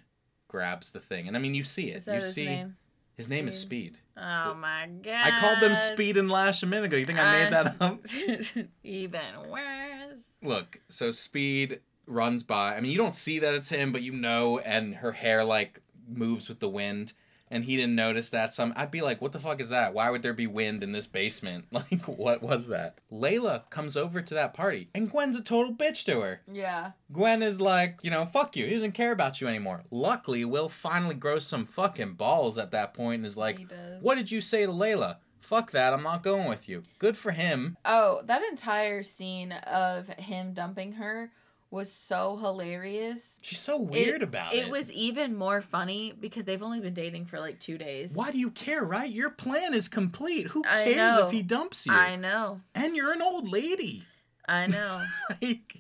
Speaker 1: grabs the thing, and I mean you see it.
Speaker 2: Is that
Speaker 1: you
Speaker 2: his
Speaker 1: see
Speaker 2: name?
Speaker 1: his name is Speed.
Speaker 2: Oh my god.
Speaker 1: I called them Speed and Lash a minute ago. You think I made that up?
Speaker 2: Even worse.
Speaker 1: Look, so Speed runs by. I mean, you don't see that it's him, but you know, and her hair like moves with the wind. And he didn't notice that. Some I'd be like, "What the fuck is that? Why would there be wind in this basement? Like, what was that?" Layla comes over to that party, and Gwen's a total bitch to her.
Speaker 2: Yeah.
Speaker 1: Gwen is like, you know, fuck you. He doesn't care about you anymore. Luckily, Will finally grows some fucking balls at that point and is like. "What did you say to Layla? Fuck that. I'm not going with you." Good for him.
Speaker 2: Oh, that entire scene of him dumping her was so hilarious.
Speaker 1: She's so weird about it.
Speaker 2: It was even more funny because they've only been dating for like two days.
Speaker 1: Why do you care, right? Your plan is complete. Who cares if he dumps you?
Speaker 2: I know.
Speaker 1: And you're an old lady.
Speaker 2: I know.
Speaker 1: like,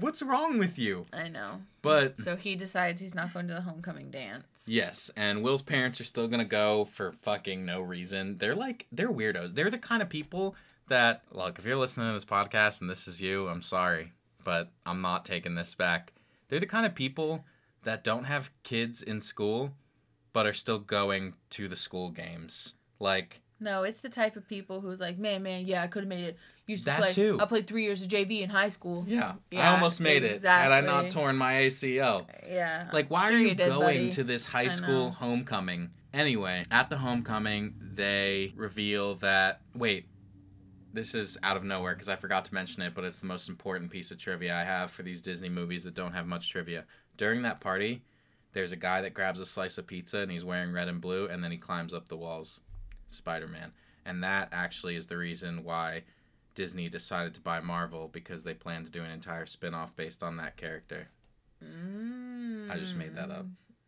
Speaker 1: what's wrong with you?
Speaker 2: I know.
Speaker 1: But
Speaker 2: So he decides he's not going to the homecoming dance.
Speaker 1: yes, and Will's parents are still gonna go for fucking no reason. They're like, they're weirdos. They're the kind of people that, look, if you're listening to this podcast and this is you, I'm sorry, but I'm not taking this back. They're the kind of people that don't have kids in school, but are still going to the school games. Like,
Speaker 2: No, it's the type of people who's like, man, man, yeah, I could have made it. Used to
Speaker 1: That
Speaker 2: play.
Speaker 1: too.
Speaker 2: I played three years of JV in high school.
Speaker 1: Yeah, I almost made it had I not torn my ACL.
Speaker 2: Yeah.
Speaker 1: Like, why
Speaker 2: Sure
Speaker 1: are you,
Speaker 2: did,
Speaker 1: going
Speaker 2: buddy.
Speaker 1: to this high school homecoming? Anyway, at the homecoming, they reveal that. Wait, this is out of nowhere because I forgot to mention it, but it's the most important piece of trivia I have for these Disney movies that don't have much trivia. During that party, there's a guy that grabs a slice of pizza and he's wearing red and blue, and then he climbs up the walls. Spider Man. And that actually is the reason why Disney decided to buy Marvel because they plan to do an entire spin off based on that character.
Speaker 2: Mm.
Speaker 1: I just made that up.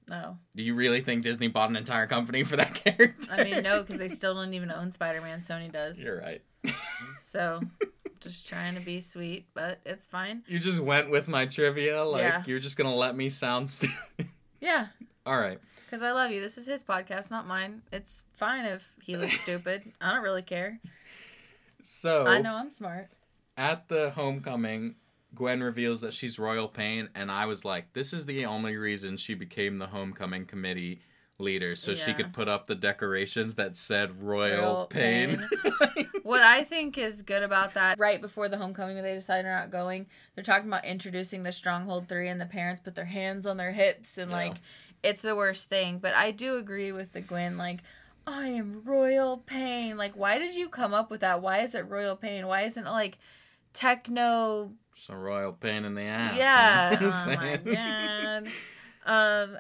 Speaker 2: No.
Speaker 1: Do you really think Disney bought an entire company for that character?
Speaker 2: I mean, no, because they still don't even own Spider Man. Sony does.
Speaker 1: You're right.
Speaker 2: So, just trying to be sweet, but it's fine.
Speaker 1: You just went with my trivia, like
Speaker 2: Yeah.
Speaker 1: you're just gonna let me sound stupid.
Speaker 2: Yeah,
Speaker 1: All right.
Speaker 2: because I love you. This is his podcast, not mine. It's fine if he looks stupid. I don't really care.
Speaker 1: So
Speaker 2: I know I'm smart.
Speaker 1: at the homecoming, Gwen reveals that she's Royal Pain, and I was like, this is the only reason she became the homecoming committee leader, so she could put up the decorations that said Royal,
Speaker 2: Royal
Speaker 1: Pain.
Speaker 2: What I think is good about that, right before the homecoming when they decide they're not going, they're talking about introducing the Stronghold 3 and the parents put their hands on their hips and
Speaker 1: Yeah.
Speaker 2: like it's the worst thing. But I do agree with the Gwen, like, I am royal pain. Like, why did you come up with that? Why is it royal pain? Why isn't it like techno
Speaker 1: some Royal Pain in the ass.
Speaker 2: Yeah.
Speaker 1: you know
Speaker 2: Oh my god. Um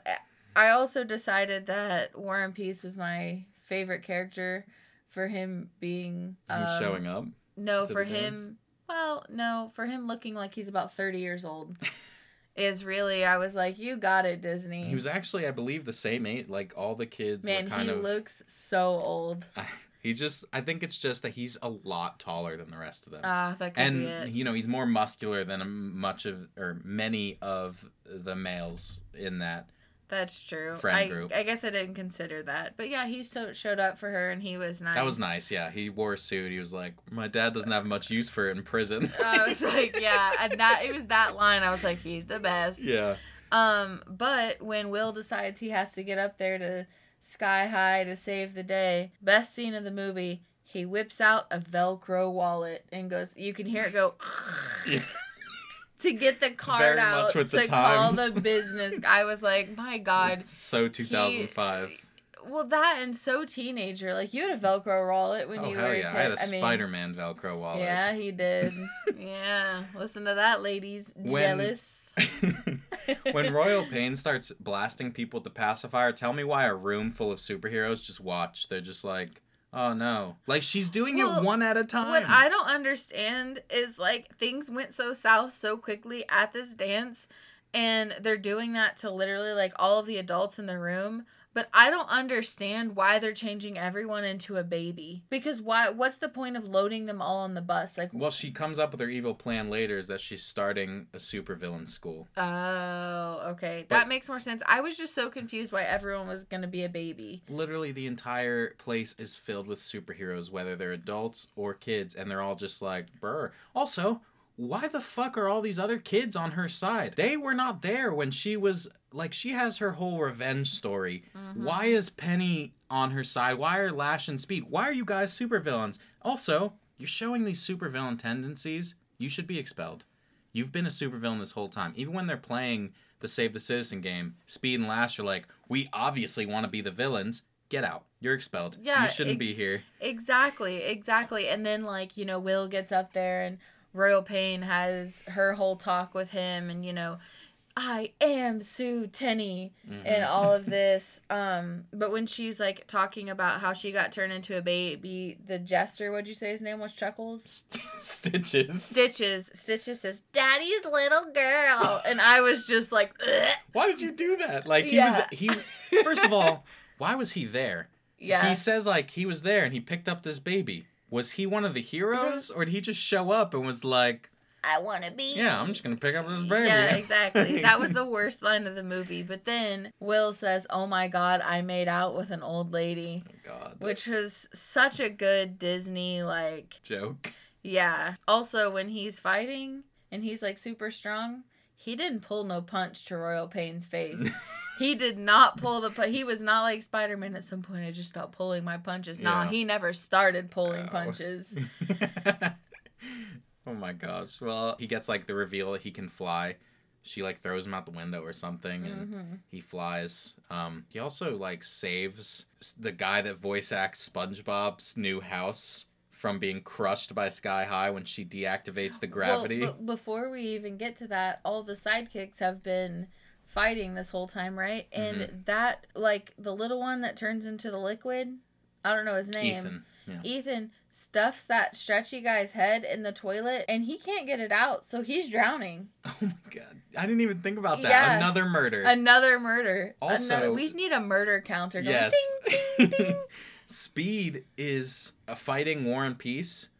Speaker 2: I also decided that Warren Peace was my favorite character for him being
Speaker 1: Him
Speaker 2: um,
Speaker 1: showing up.
Speaker 2: No, for him.
Speaker 1: dance?
Speaker 2: Well, no, for him looking like he's about thirty years old. is really I was like, you got it, Disney.
Speaker 1: He was actually, I believe, the same age. Like all the kids
Speaker 2: Man,
Speaker 1: were kind
Speaker 2: he
Speaker 1: of.
Speaker 2: looks so old.
Speaker 1: He's just. I think it's just that he's a lot taller than the rest of them.
Speaker 2: Ah, that could be it.
Speaker 1: and you know he's more muscular than much of or many of the males in that
Speaker 2: That's true.
Speaker 1: friend
Speaker 2: I,
Speaker 1: group.
Speaker 2: I guess I didn't consider that, but yeah, he so showed up for her, and he was nice.
Speaker 1: that was nice yeah he wore a suit he was like my dad doesn't have much use for it in prison
Speaker 2: I was like, yeah, and that it was that line. I was like, he's the best.
Speaker 1: yeah
Speaker 2: Um, but when Will decides he has to get up there to sky high to save the day, best scene of the movie, he whips out a Velcro wallet and goes. You can hear it go. To get the card out
Speaker 1: much with
Speaker 2: to
Speaker 1: the
Speaker 2: call
Speaker 1: times.
Speaker 2: the business, I was like, "My God!"
Speaker 1: It's so 2005
Speaker 2: Well, that and so teenager. Like you had a Velcro wallet when
Speaker 1: oh
Speaker 2: you were
Speaker 1: yeah
Speaker 2: kid.
Speaker 1: i had a
Speaker 2: mean,
Speaker 1: spider-man velcro wallet
Speaker 2: Yeah, he did. yeah, listen to that, ladies.
Speaker 1: When-
Speaker 2: Jealous.
Speaker 1: when royal pain starts blasting people with the pacifier tell me why a room full of superheroes just watch they're just like oh no like she's doing
Speaker 2: Well,
Speaker 1: it one at a time
Speaker 2: What I don't understand is like things went so south so quickly at this dance, and they're doing that to literally like all of the adults in the room. But I don't understand why they're changing everyone into a baby. Because why? What's the point of loading them all on the bus? Like,
Speaker 1: well she comes up with her evil plan later is that she's starting a supervillain school
Speaker 2: oh, okay,
Speaker 1: But-
Speaker 2: that makes more sense. I was just so confused why everyone was gonna be a baby.
Speaker 1: literally the entire place is filled with superheroes, whether they're adults or kids, and they're all just like, brr. Also, why the fuck are all these other kids on her side? They were not there when she was like she has her whole revenge story.
Speaker 2: Mhm.
Speaker 1: Why is Penny on her side? Why are Lash and Speed? Why are you guys supervillains? Also, you're showing these supervillain tendencies. You should be expelled. You've been a supervillain this whole time. Even when they're playing the Save the Citizen game, Speed and Lash are like, we obviously want to be the villains. Get out. You're expelled.
Speaker 2: Yeah,
Speaker 1: you shouldn't be here.
Speaker 2: Exactly, exactly. And then like, you know, Will gets up there and Royal Pain has her whole talk with him and you know, I am Sue Tenney and
Speaker 1: Mhm.
Speaker 2: all of this. Um, but when she's like talking about how she got turned into a baby, the jester, what'd you say his name was? Chuckles?
Speaker 1: Stitches.
Speaker 2: Stitches. Stitches says, Daddy's little girl. And I was just like, "Ugh."
Speaker 1: Why did you do that? Like he
Speaker 2: Yeah.
Speaker 1: was he first of all, why was he there?
Speaker 2: yeah.
Speaker 1: He says like he was there and he picked up this baby. Was he one of the heroes or did he just show up and was like,
Speaker 2: I want to be.
Speaker 1: "Yeah, I'm just going to pick up this baby."
Speaker 2: Yeah, exactly. That was the worst line of the movie. But then Will says, "Oh my God, I made out with an old lady,"
Speaker 1: Oh, God.
Speaker 2: which was such a good Disney like.
Speaker 1: joke.
Speaker 2: Yeah. Also, when he's fighting and he's like super strong, he didn't pull no punch to Royal Pain's face. he did not pull the he was not like Spider-Man at some point I just stopped pulling my punches. Nah, he never started pulling
Speaker 1: Oh.
Speaker 2: punches.
Speaker 1: oh my gosh. Well, he gets like the reveal that he can fly. She like throws him out the window or something and
Speaker 2: hmm
Speaker 1: he flies. Um he also like saves the guy that voice acts SpongeBob's new house from being crushed by Sky High when she deactivates the gravity.
Speaker 2: Well, b- before we even get to that, all the sidekicks have been fighting this whole time, right? And
Speaker 1: Mm-hmm.
Speaker 2: that, like, the little one that turns into the liquid, I don't know his name.
Speaker 1: Ethan. Yeah.
Speaker 2: Ethan stuffs that stretchy guy's head in the toilet and he can't get it out, so he's drowning.
Speaker 1: Oh my god. I didn't even think about that.
Speaker 2: Yeah.
Speaker 1: Another murder.
Speaker 2: Another murder.
Speaker 1: Also-
Speaker 2: Another, we need a murder counter. Going
Speaker 1: yes.
Speaker 2: ding, ding, ding.
Speaker 1: Speed is a fighting Warren Peace.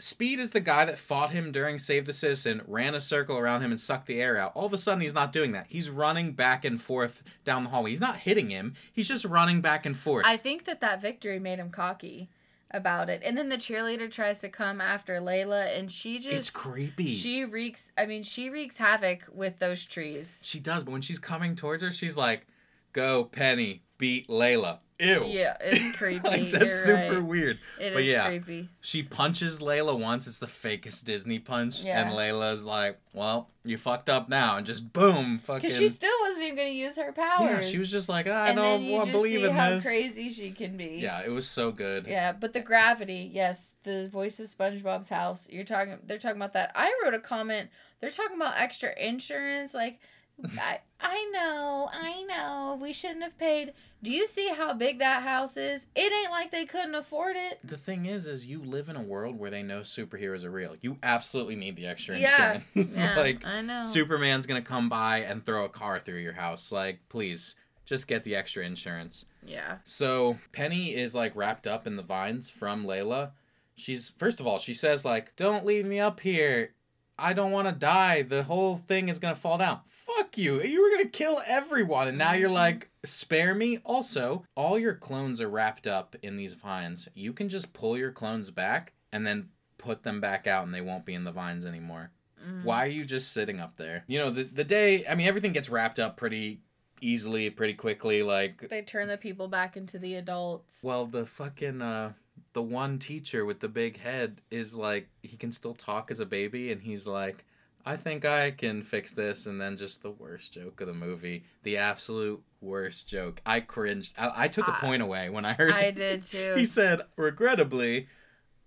Speaker 1: Speed is the guy that fought him during Save the Citizen, ran a circle around him and sucked the air out. All of a sudden, he's not doing that. He's running back and forth down the hallway. He's not hitting him. He's just running back and forth.
Speaker 2: I think that that victory made him cocky about it. And then the cheerleader tries to come after Layla and she just
Speaker 1: it's creepy. She,
Speaker 2: She wreaks. I mean, she wreaks havoc with those trees.
Speaker 1: She does, but when she's coming towards her, she's like, "Go, Penny, beat Layla." Ew.
Speaker 2: Yeah, it's creepy.
Speaker 1: like that's
Speaker 2: You're
Speaker 1: super
Speaker 2: right.
Speaker 1: weird.
Speaker 2: It
Speaker 1: but
Speaker 2: is
Speaker 1: yeah.
Speaker 2: creepy.
Speaker 1: She punches Layla once. It's the fakest Disney punch,
Speaker 2: Yeah.
Speaker 1: and Layla's like, "Well, you fucked up now," and just boom, fucking.
Speaker 2: Because she still wasn't even going to use her powers.
Speaker 1: yeah, she was just like, "I
Speaker 2: and then
Speaker 1: don't
Speaker 2: you
Speaker 1: want
Speaker 2: just
Speaker 1: to believe
Speaker 2: see
Speaker 1: in
Speaker 2: how
Speaker 1: this."
Speaker 2: crazy she can be.
Speaker 1: Yeah, it was so good.
Speaker 2: Yeah, but the gravity, yes, the voice of SpongeBob's house. You're talking. They're talking about that. I wrote a comment. They're talking about extra insurance. Like, I I know, I know. We shouldn't have paid. Do you see how big that house is? It ain't like they couldn't afford it.
Speaker 1: The thing is, is you live in a world where they know superheroes are real. You absolutely need the extra
Speaker 2: Yeah.
Speaker 1: insurance.
Speaker 2: Yeah,
Speaker 1: like
Speaker 2: I know.
Speaker 1: Superman's gonna come by and throw a car through your house. Like, please, just get the extra insurance.
Speaker 2: yeah.
Speaker 1: So Penny is like wrapped up in the vines from Layla. She's first of all, she says like, "Don't leave me up here. I don't want to die. The whole thing is gonna fall down." Fuck you! You were gonna kill everyone, and now you're like, "Spare me." Also, all your clones are wrapped up in these vines. You can just pull your clones back and then put them back out, and they won't be in the vines anymore.
Speaker 2: Mhm.
Speaker 1: Why are you just sitting up there? You know, the the day. I mean, everything gets wrapped up pretty easily, pretty quickly. Like
Speaker 2: They turn the people back into the adults.
Speaker 1: well, the fucking uh the one teacher with the big head is like he can still talk as a baby and he's like I think I can fix this and then just the worst joke of the movie. The absolute worst joke. I cringed. I, I took a
Speaker 2: I-
Speaker 1: point away when I heard
Speaker 2: I did too.
Speaker 1: he said, regrettably,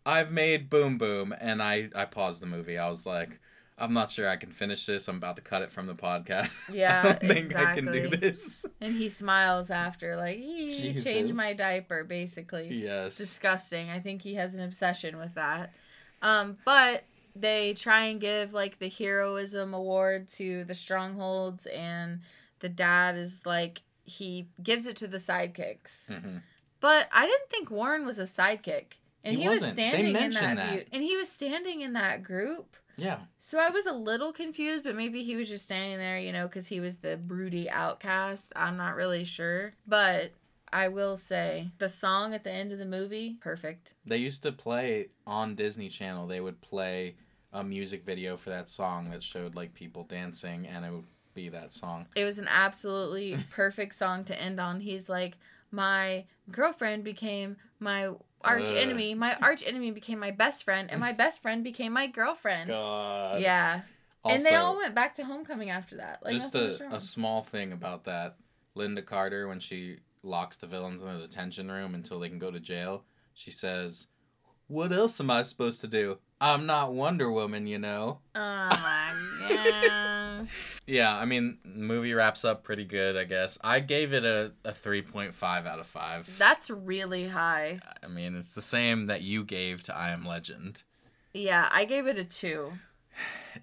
Speaker 1: I've made Boom Boom and I I paused the movie. I was like I'm not sure I can finish this. I'm about to cut it from the podcast.
Speaker 2: Yeah,
Speaker 1: I don't think I can do
Speaker 2: exactly.
Speaker 1: this.
Speaker 2: And he smiles after, like, he changed my diaper, basically.
Speaker 1: Yes.
Speaker 2: Disgusting. I think he has an obsession with that. Um, but they try and give, like, the heroism award to the strongholds, and the dad is like, he gives it to the sidekicks.
Speaker 1: Mhm.
Speaker 2: But I didn't think Warren was a sidekick. And
Speaker 1: He
Speaker 2: he, was standing in that,
Speaker 1: that.
Speaker 2: view. And he was standing in that group.
Speaker 1: Yeah.
Speaker 2: So I was a little confused, but maybe he was just standing there, you know, because he was the broody outcast. I'm not really sure. But I will say the song at the end of the movie, perfect.
Speaker 1: They used to play on Disney Channel. They would play a music video for that song that showed like people dancing, and it would be that song.
Speaker 2: It was an absolutely perfect song to end on. He's like, My girlfriend became my arch
Speaker 1: Ugh.
Speaker 2: enemy. My arch enemy became my best friend, and my best friend became my girlfriend.
Speaker 1: God.
Speaker 2: Yeah.
Speaker 1: Also,
Speaker 2: and they all went back to homecoming after that. Like,
Speaker 1: just a, a small thing about that. Lynda Carter, when she locks the villains in the detention room until they can go to jail, she says, "What else am I supposed to do? I'm not Wonder Woman, you know."
Speaker 2: Oh my gosh.
Speaker 1: Yeah, I mean, movie wraps up pretty good, I guess. I gave it a, a 3.5 out of 5.
Speaker 2: That's really high.
Speaker 1: I mean, it's the same that you gave to I Am Legend.
Speaker 2: Yeah, I gave it a two.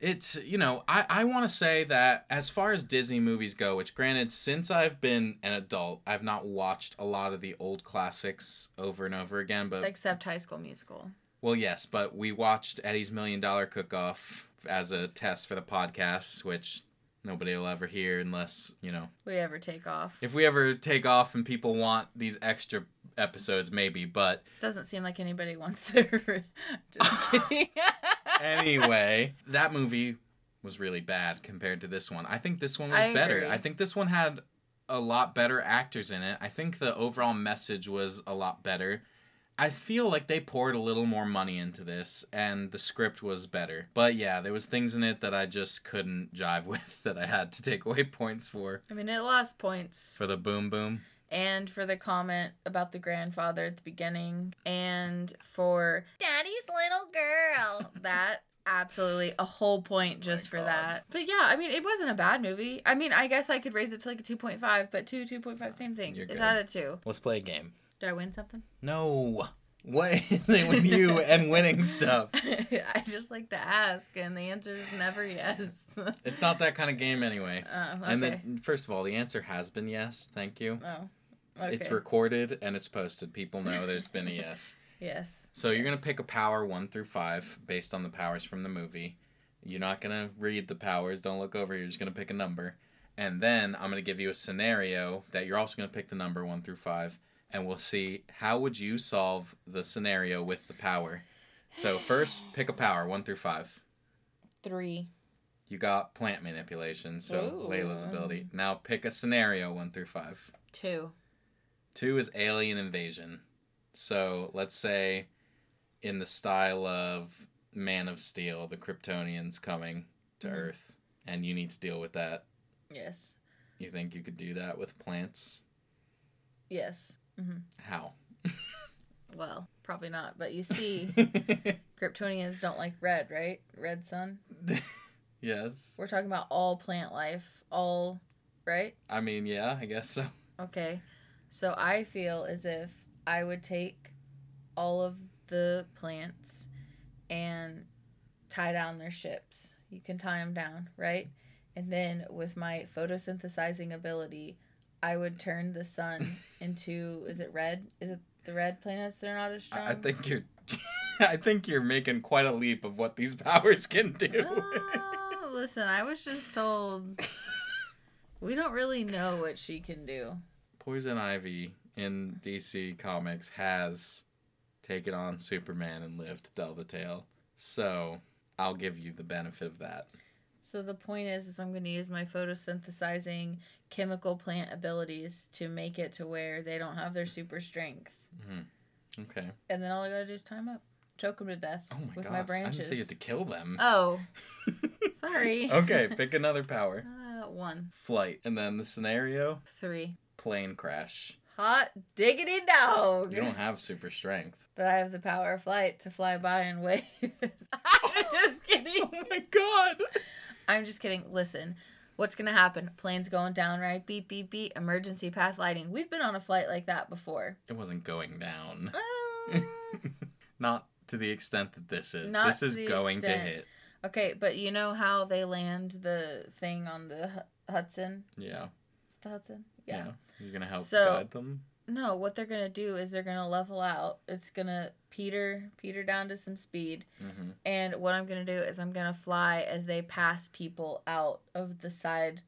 Speaker 1: It's, you know, I, I want to say that as far as Disney movies go, which granted, since I've been an adult, I've not watched a lot of the old classics over and over again. But,
Speaker 2: Except High School Musical.
Speaker 1: Well, yes, but we watched Eddie's Million Dollar Cook Off as a test for the podcast, which nobody will ever hear unless, you know,
Speaker 2: We ever take off.
Speaker 1: if we ever take off and people want these extra episodes, maybe. But
Speaker 2: Doesn't seem like anybody wants their. Just kidding.
Speaker 1: anyway, that movie was really bad compared to this one. I think this one was
Speaker 2: I
Speaker 1: better. I think this one had a lot better actors in it. I think the overall message was a lot better. I feel like they poured a little more money into this and the script was better. But yeah, there was things in it that I just couldn't jive with that I had to take away points for.
Speaker 2: I mean, it lost points.
Speaker 1: For the boom boom.
Speaker 2: And for the comment about the grandfather at the beginning. And for Daddy's little girl. that. Absolutely, a whole point oh just for
Speaker 1: God.
Speaker 2: that. But yeah, I mean, it wasn't a bad movie. I mean, I guess I could raise it to like a 2.5, but 2, 2.5, same thing.
Speaker 1: You're
Speaker 2: It's
Speaker 1: good.
Speaker 2: out of 2.
Speaker 1: Let's play a game.
Speaker 2: Did I win something?
Speaker 1: No. What is it with you and winning stuff?
Speaker 2: I just like to ask, and the answer is never yes.
Speaker 1: It's not that kind of game anyway.
Speaker 2: Oh, okay.
Speaker 1: And then, first of all, the answer has been yes. Thank you.
Speaker 2: oh, okay.
Speaker 1: It's recorded and it's posted. People know there's been a yes.
Speaker 2: yes.
Speaker 1: So you're gonna pick a power one through five based on the powers from the movie. You're not gonna read the powers. Don't look over. You're just gonna pick a number, and then I'm gonna give you a scenario that you're also gonna pick the number one through five, and we'll see how would you solve the scenario with the power. So first, pick a power one through five.
Speaker 2: Three.
Speaker 1: You got plant manipulation, so
Speaker 2: Ooh.
Speaker 1: Layla's ability. Now pick a scenario one through five.
Speaker 2: Two.
Speaker 1: Two is alien invasion. So let's say, in the style of Man of Steel, the Kryptonians coming to
Speaker 2: Mhm.
Speaker 1: Earth, and you need to deal with that.
Speaker 2: Yes.
Speaker 1: You think you could do that with plants?
Speaker 2: Yes. Hmm
Speaker 1: How?
Speaker 2: Well, probably not. But you see, Kryptonians don't like red, right? Red sun.
Speaker 1: yes.
Speaker 2: We're talking about all plant life. All, right?
Speaker 1: I mean, yeah, I guess so.
Speaker 2: Okay. So I feel as if I would take all of the plants and tie down their ships. You can tie them down, right? And then with my photosynthesizing ability, I would turn the sun into is it red? Is it the red planets that are not as strong?
Speaker 1: I I think you're. I think you're making quite a leap of what these powers can do.
Speaker 2: Oh, listen, I was just told we don't really know what she can do.
Speaker 1: Poison Ivy in DC Comics has taken on Superman and lived to tell the tale. So I'll give you the benefit of that.
Speaker 2: So the point is, is I'm going to use my photosynthesizing chemical plant abilities to make it to where they don't have their super strength,
Speaker 1: Okay.
Speaker 2: and then all I got to do is tie 'em up, choke them to death
Speaker 1: Oh my
Speaker 2: with
Speaker 1: gosh.
Speaker 2: my
Speaker 1: I
Speaker 2: branches.
Speaker 1: didn't say you had to kill them.
Speaker 2: Oh, sorry.
Speaker 1: okay, pick another power.
Speaker 2: Uh, one,
Speaker 1: Flight. And then the scenario
Speaker 2: three.
Speaker 1: plane crash.
Speaker 2: Hot diggity dog.
Speaker 1: You don't have super strength.
Speaker 2: But I have the power of flight to fly by and wave. I'm just kidding.
Speaker 1: Oh my god.
Speaker 2: I'm just kidding. Listen, what's gonna happen? Plane's going down, right? Beep, beep, beep. Emergency path lighting. We've been on a flight like that before.
Speaker 1: It wasn't going down.
Speaker 2: Um,
Speaker 1: Not to the extent that this is.
Speaker 2: Not
Speaker 1: this
Speaker 2: to
Speaker 1: is
Speaker 2: the
Speaker 1: going
Speaker 2: extent.
Speaker 1: to hit.
Speaker 2: okay, but you know how they land the thing on the Hu- Hudson?
Speaker 1: Yeah.
Speaker 2: Is it the Hudson?
Speaker 1: Yeah.
Speaker 2: Yeah.
Speaker 1: You're gonna help
Speaker 2: So-
Speaker 1: guide them.
Speaker 2: No, what they're gonna do is they're gonna level out. It's gonna peter peter down to some speed.
Speaker 1: hmm
Speaker 2: And what I'm gonna do is I'm gonna fly as they pass people out of the side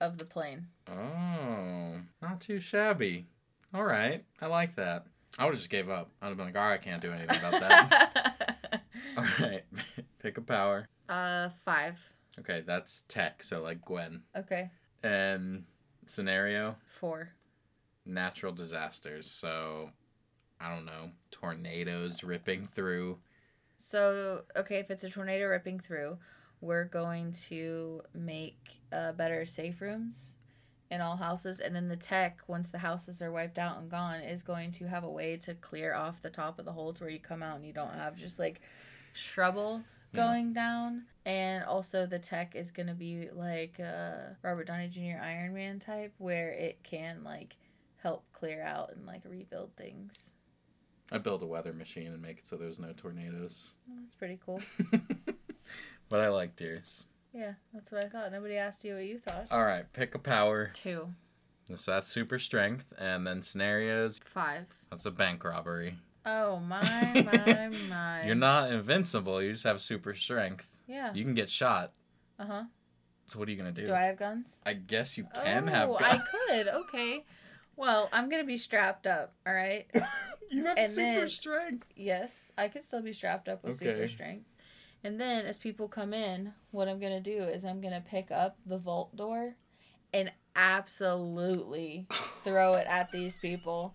Speaker 2: of the plane.
Speaker 1: Oh, not too shabby. All right, I like that. I would have just gave up. I'd have been like, all right, I can't do anything about that. all right, pick a power.
Speaker 2: uh, five.
Speaker 1: Okay, that's tech, so like Gwen.
Speaker 2: Okay,
Speaker 1: And scenario,
Speaker 2: four.
Speaker 1: natural disasters. So, I don't know, tornadoes ripping through.
Speaker 2: So, okay, if it's a tornado ripping through, we're going to make uh, better safe rooms in all houses. And then the tech, once the houses are wiped out and gone, is going to have a way to clear off the top of the hole to where you come out and you don't have just like shrubble
Speaker 1: Yeah.
Speaker 2: going down. And also, the tech is going to be like uh, Robert Downey Jr. Iron Man type, where it can like help clear out and like rebuild things.
Speaker 1: I'd build a weather machine and make it so there's no tornadoes.
Speaker 2: Well, that's pretty cool.
Speaker 1: but I like deers.
Speaker 2: Yeah, that's what I thought. Nobody asked you what you thought.
Speaker 1: All right, pick a power.
Speaker 2: Two.
Speaker 1: So that's super strength, and then scenarios.
Speaker 2: Five.
Speaker 1: That's a bank robbery.
Speaker 2: Oh my my my.
Speaker 1: You're not invincible. You just have super strength.
Speaker 2: Yeah.
Speaker 1: You can get shot.
Speaker 2: Uh huh.
Speaker 1: So what are you gonna do?
Speaker 2: Do I have guns?
Speaker 1: I guess you can
Speaker 2: oh,
Speaker 1: have
Speaker 2: I could. Okay. Well, I'm gonna be strapped up. All right.
Speaker 1: you have
Speaker 2: And
Speaker 1: super
Speaker 2: then-
Speaker 1: strength.
Speaker 2: Yes, I could still be strapped up with super
Speaker 1: Okay.
Speaker 2: strength. And then as people come in, what I'm gonna do is I'm gonna pick up the vault door, and absolutely throw it at these people.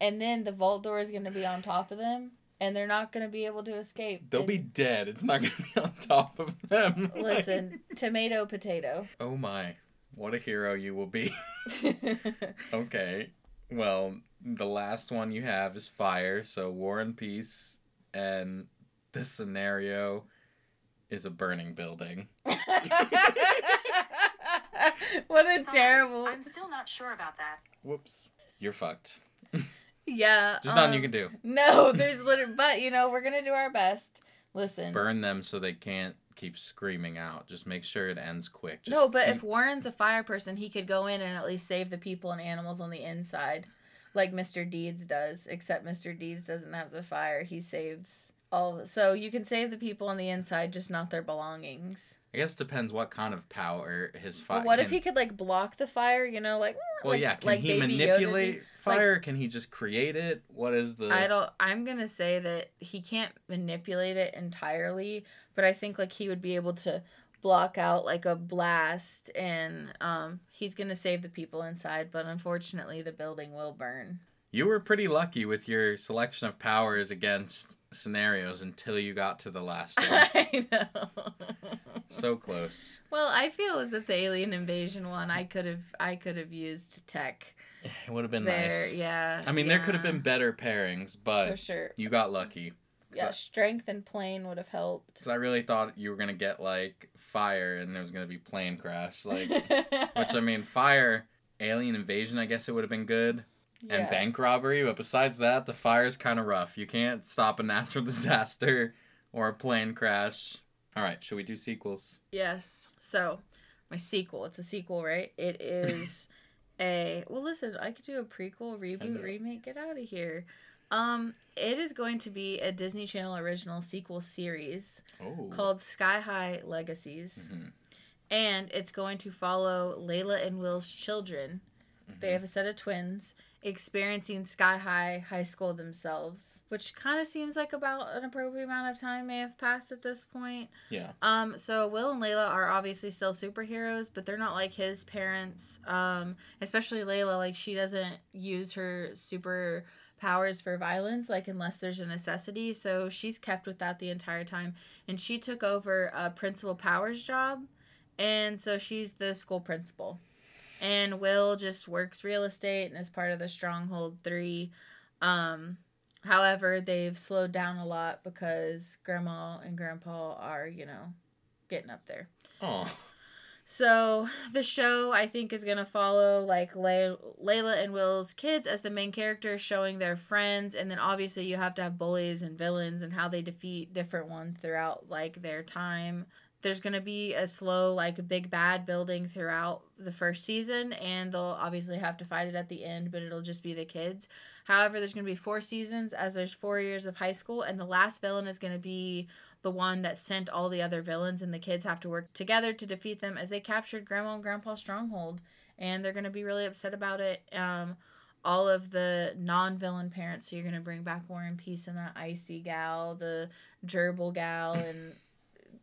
Speaker 2: And then the vault door is gonna be on top of them, and they're not gonna be able to escape.
Speaker 1: They'll be dead. It's not gonna be on top of them.
Speaker 2: Listen, tomato, potato.
Speaker 1: oh my! What a hero you will be. okay. Well, the last one you have is fire. So Warren Peace, and the scenario is a burning building.
Speaker 2: what a
Speaker 3: Sorry,
Speaker 2: terrible.
Speaker 3: I'm still not sure about that.
Speaker 1: Whoops. You're fucked.
Speaker 2: Yeah.
Speaker 1: Just nothing you
Speaker 2: um,
Speaker 1: can do.
Speaker 2: No, there's literally, but you know, we're gonna do our best. Listen.
Speaker 1: Burn them so they can't keep screaming out. Just make sure it ends quick. Just
Speaker 2: no, but
Speaker 1: keep-
Speaker 2: if Warren's a fire person, he could go in and at least save the people and animals on the inside, like Mr. Deeds does. Except Mr. Deeds doesn't have the fire; he saves all. So you can save the people on the inside, just not their belongings.
Speaker 1: I guess it depends what kind of power his fire.
Speaker 2: But what if he could like block the fire? You know, like mm,
Speaker 1: Well,
Speaker 2: like,
Speaker 1: yeah. Can
Speaker 2: like
Speaker 1: he
Speaker 2: Baby Yoda
Speaker 1: manipulate fire? can he just create it? What is the?
Speaker 2: I don't. I'm gonna say that he can't manipulate it entirely, but I think like he would be able to block out like a blast, and um, he's gonna save the people inside. But unfortunately, the building will burn.
Speaker 1: You were pretty lucky with your selection of powers against scenarios until you got to the last one.
Speaker 2: I know.
Speaker 1: so close.
Speaker 2: well, I feel as if the alien invasion one, I could have, I could have used tech
Speaker 1: It would have been
Speaker 2: there.
Speaker 1: nice.
Speaker 2: Yeah.
Speaker 1: I mean, there could have been better pairings,
Speaker 2: for
Speaker 1: but
Speaker 2: sure.
Speaker 1: you got lucky.
Speaker 2: Yeah, strength and plane would have helped.
Speaker 1: Because I really thought you were gonna get like fire, and there was gonna be plane crash. Like, which I mean, fire alien invasion, I guess it would have been good. And bank robbery, but besides that, the fire is kind of rough. You can't stop a natural disaster or a plane crash. All right, should we do sequels?
Speaker 2: Yes. So, my sequel. It's a sequel, right? It is a. Well, listen. I could do a prequel, reboot, remake. Get out of here. Um, it is going to be a Disney Channel original sequel series
Speaker 1: Oh.
Speaker 2: called Sky High Legacies,
Speaker 1: Mhm.
Speaker 2: and it's going to follow Layla and Will's children. They
Speaker 1: Mhm.
Speaker 2: have a set of twins experiencing Sky High High School themselves, which kind of seems like about an appropriate amount of time may have passed at this point.
Speaker 1: Yeah.
Speaker 2: Um, so Will and Layla are obviously still superheroes, but they're not like his parents. Um, especially Layla, like she doesn't use her super powers for violence, like unless there's a necessity. So she's kept with that the entire time, and she took over a principal powers job, and so she's the school principal. And Will just works real estate and is part of the Stronghold Three. Um, however, they've slowed down a lot because Grandma and Grandpa are, you know, getting up there.
Speaker 1: Oh.
Speaker 2: So the show I think is gonna follow like Lay- Layla and Will's kids as the main characters, showing their friends, and then obviously you have to have bullies and villains and how they defeat different ones throughout like their time. There's gonna be a slow like big bad building throughout the first season, and they'll obviously have to fight it at the end, but it'll just be the kids. However, there's gonna be four seasons as there's four years of high school, and the last villain is gonna be the one that sent all the other villains, and the kids have to work together to defeat them as they captured Grandma and Grandpa's stronghold, and they're gonna be really upset about it. Um, all of the non-villain parents, so you're gonna bring back Warren Peace and that icy gal, the gerbil gal, and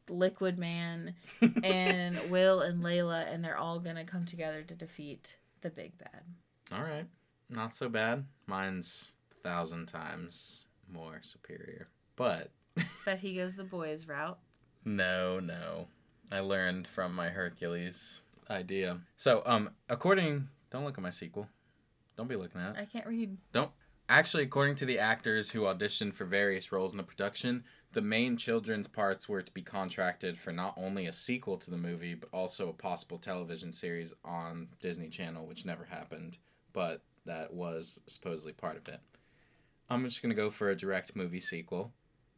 Speaker 2: Liquid Man, and Will and Layla, and they're all gonna come together to defeat the big bad.
Speaker 1: All right. Not so bad. Mine's a thousand times more superior. But
Speaker 2: But he goes the boys route.
Speaker 1: no, no. I learned from my Hercules idea. So, um, according don't look at my sequel. Don't be looking at it.
Speaker 2: I can't read. Don't.
Speaker 1: Actually, according to the actors who auditioned for various roles in the production, the main children's parts were to be contracted for not only a sequel to the movie, but also a possible television series on Disney Channel, which never happened, but that was supposedly part of it. I'm just going to go for a direct movie sequel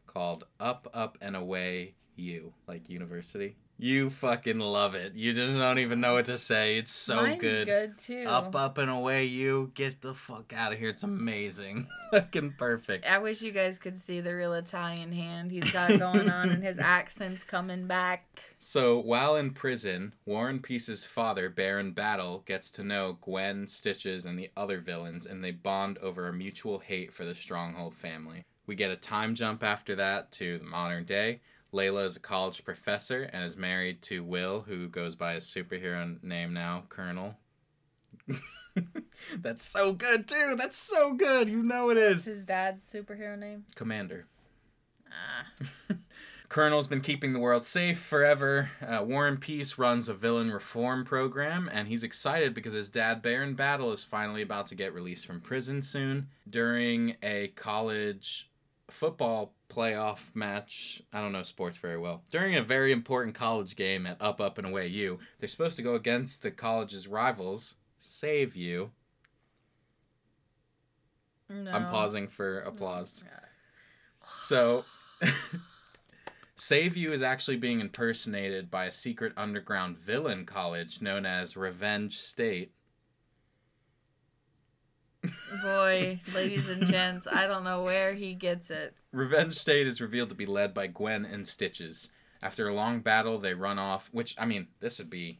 Speaker 1: called Up, Up, and Away You, like University. You fucking love it. You just don't even know what to say. It's so
Speaker 2: Mine's
Speaker 1: good.
Speaker 2: good too.
Speaker 1: Up, up, and away, you. Get the fuck out of here. It's amazing. Fucking perfect.
Speaker 2: I wish you guys could see the real Italian hand he's got going on and his accent's coming back.
Speaker 1: So, while in prison, Warren Peace's father, Baron Battle, gets to know Gwen, Stitches, and the other villains, and they bond over a mutual hate for the Stronghold family. We get a time jump after that to the modern day. Layla is a college professor and is married to Will, who goes by his superhero name now, Colonel. That's so good, too. That's so good. You know it is.
Speaker 2: What's his dad's superhero name?
Speaker 1: Commander.
Speaker 2: Ah.
Speaker 1: Colonel's been keeping the world safe forever. Uh, Warren Peace runs a villain reform program, and he's excited because his dad, Baron Battle, is finally about to get released from prison soon. During a college football playoff match, I don't know sports very well. During a very important college game at Up, Up, and Away U, they're supposed to go against the college's rivals, Save You.
Speaker 2: No.
Speaker 1: I'm pausing for applause. So, Save You is actually being impersonated by a secret underground villain college known as Revenge State.
Speaker 2: Boy, ladies and gents, I don't know where he gets it.
Speaker 1: Revenge State is revealed to be led by Gwen and Stitches. After a long battle, they run off, which, I mean, this would be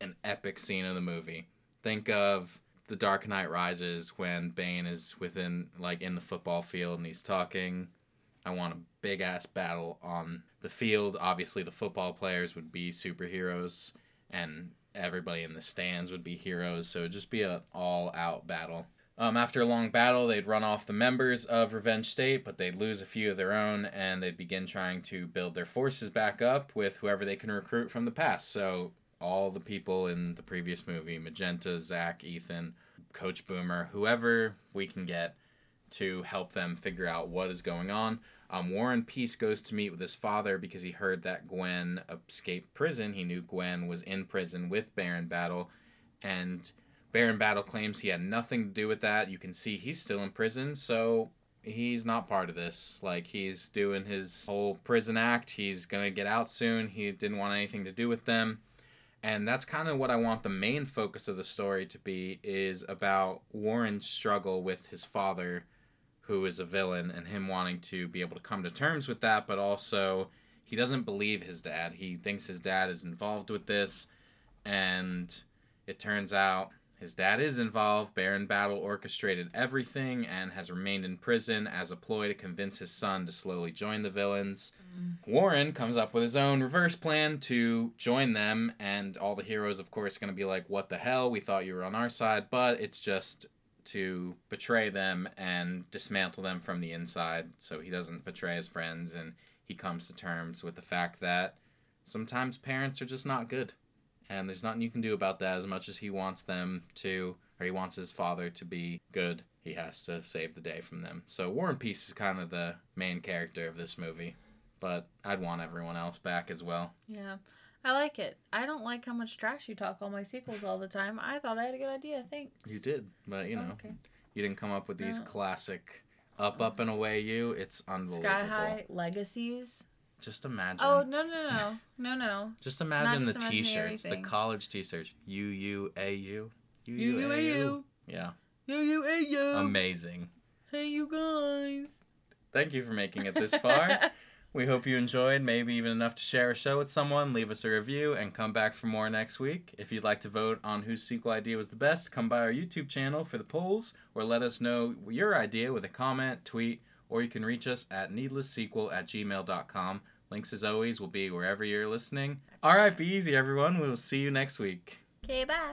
Speaker 1: an epic scene of the movie. Think of The Dark Knight Rises when Bane is within, like, in the football field and he's talking. I want a big ass battle on the field. Obviously, the football players would be superheroes, and everybody in the stands would be heroes. So it'd just be an all out battle. Um, after a long battle, they'd run off the members of Revenge State, but they'd lose a few of their own, and they'd begin trying to build their forces back up with whoever they can recruit from the past. So all the people in the previous movie Magenta, Zach, Ethan, Coach Boomer, whoever we can get to help them figure out what is going on. Um, Warren Peace goes to meet with his father because he heard that Gwen escaped prison. He knew Gwen was in prison with Baron Battle, and Baron Battle claims he had nothing to do with that. You can see he's still in prison, so he's not part of this. Like he's doing his whole prison act. He's gonna get out soon. He didn't want anything to do with them. And that's kind of what I want the main focus of the story to be is about Warren's struggle with his father, who is a villain, and him wanting to be able to come to terms with that, but also he doesn't believe his dad. He thinks his dad is involved with this, and it turns out his dad is involved. Baron Battle orchestrated everything and has remained in prison as a ploy to convince his son to slowly join the villains.
Speaker 2: Mm.
Speaker 1: Warren comes up with his own reverse plan to join them, and all the heroes, of course, going to be like, What the hell? We thought you were on our side, but it's just to betray them and dismantle them from the inside so he doesn't betray his friends and he comes to terms with the fact that sometimes parents are just not good and there's nothing you can do about that as much as he wants them to or he wants his father to be good he has to save the day from them so Warren Peace is kind of the main character of this movie but i'd want everyone else back as well
Speaker 2: Yeah. I like it. I don't like how much trash you talk on my sequels all the time. I thought I had a good idea. Thanks.
Speaker 1: you did but you oh, know
Speaker 2: Oh, okay.
Speaker 1: you didn't come up with these
Speaker 2: No.
Speaker 1: classic up up and away you it's unbelievable
Speaker 2: Sky High Legacies.
Speaker 1: Just imagine
Speaker 2: Oh no no no no no.
Speaker 1: Just imagine
Speaker 2: just
Speaker 1: the t-shirts, the college t-shirts. U U A U. U
Speaker 2: you hey you.
Speaker 1: Yeah.
Speaker 2: You you hey you.
Speaker 1: Amazing.
Speaker 2: Hey you guys.
Speaker 1: Thank you for making it this far. we hope you enjoyed, maybe even enough to share a show with someone, leave us a review, and come back for more next week. If you'd like to vote on whose sequel idea was the best, come by our YouTube channel for the polls, or let us know your idea with a comment, tweet, or you can reach us at needlesssequel at gmail.com. Links, as always, will be wherever you're listening. All right, be easy, everyone. We will see you next week.
Speaker 2: Okay, bye.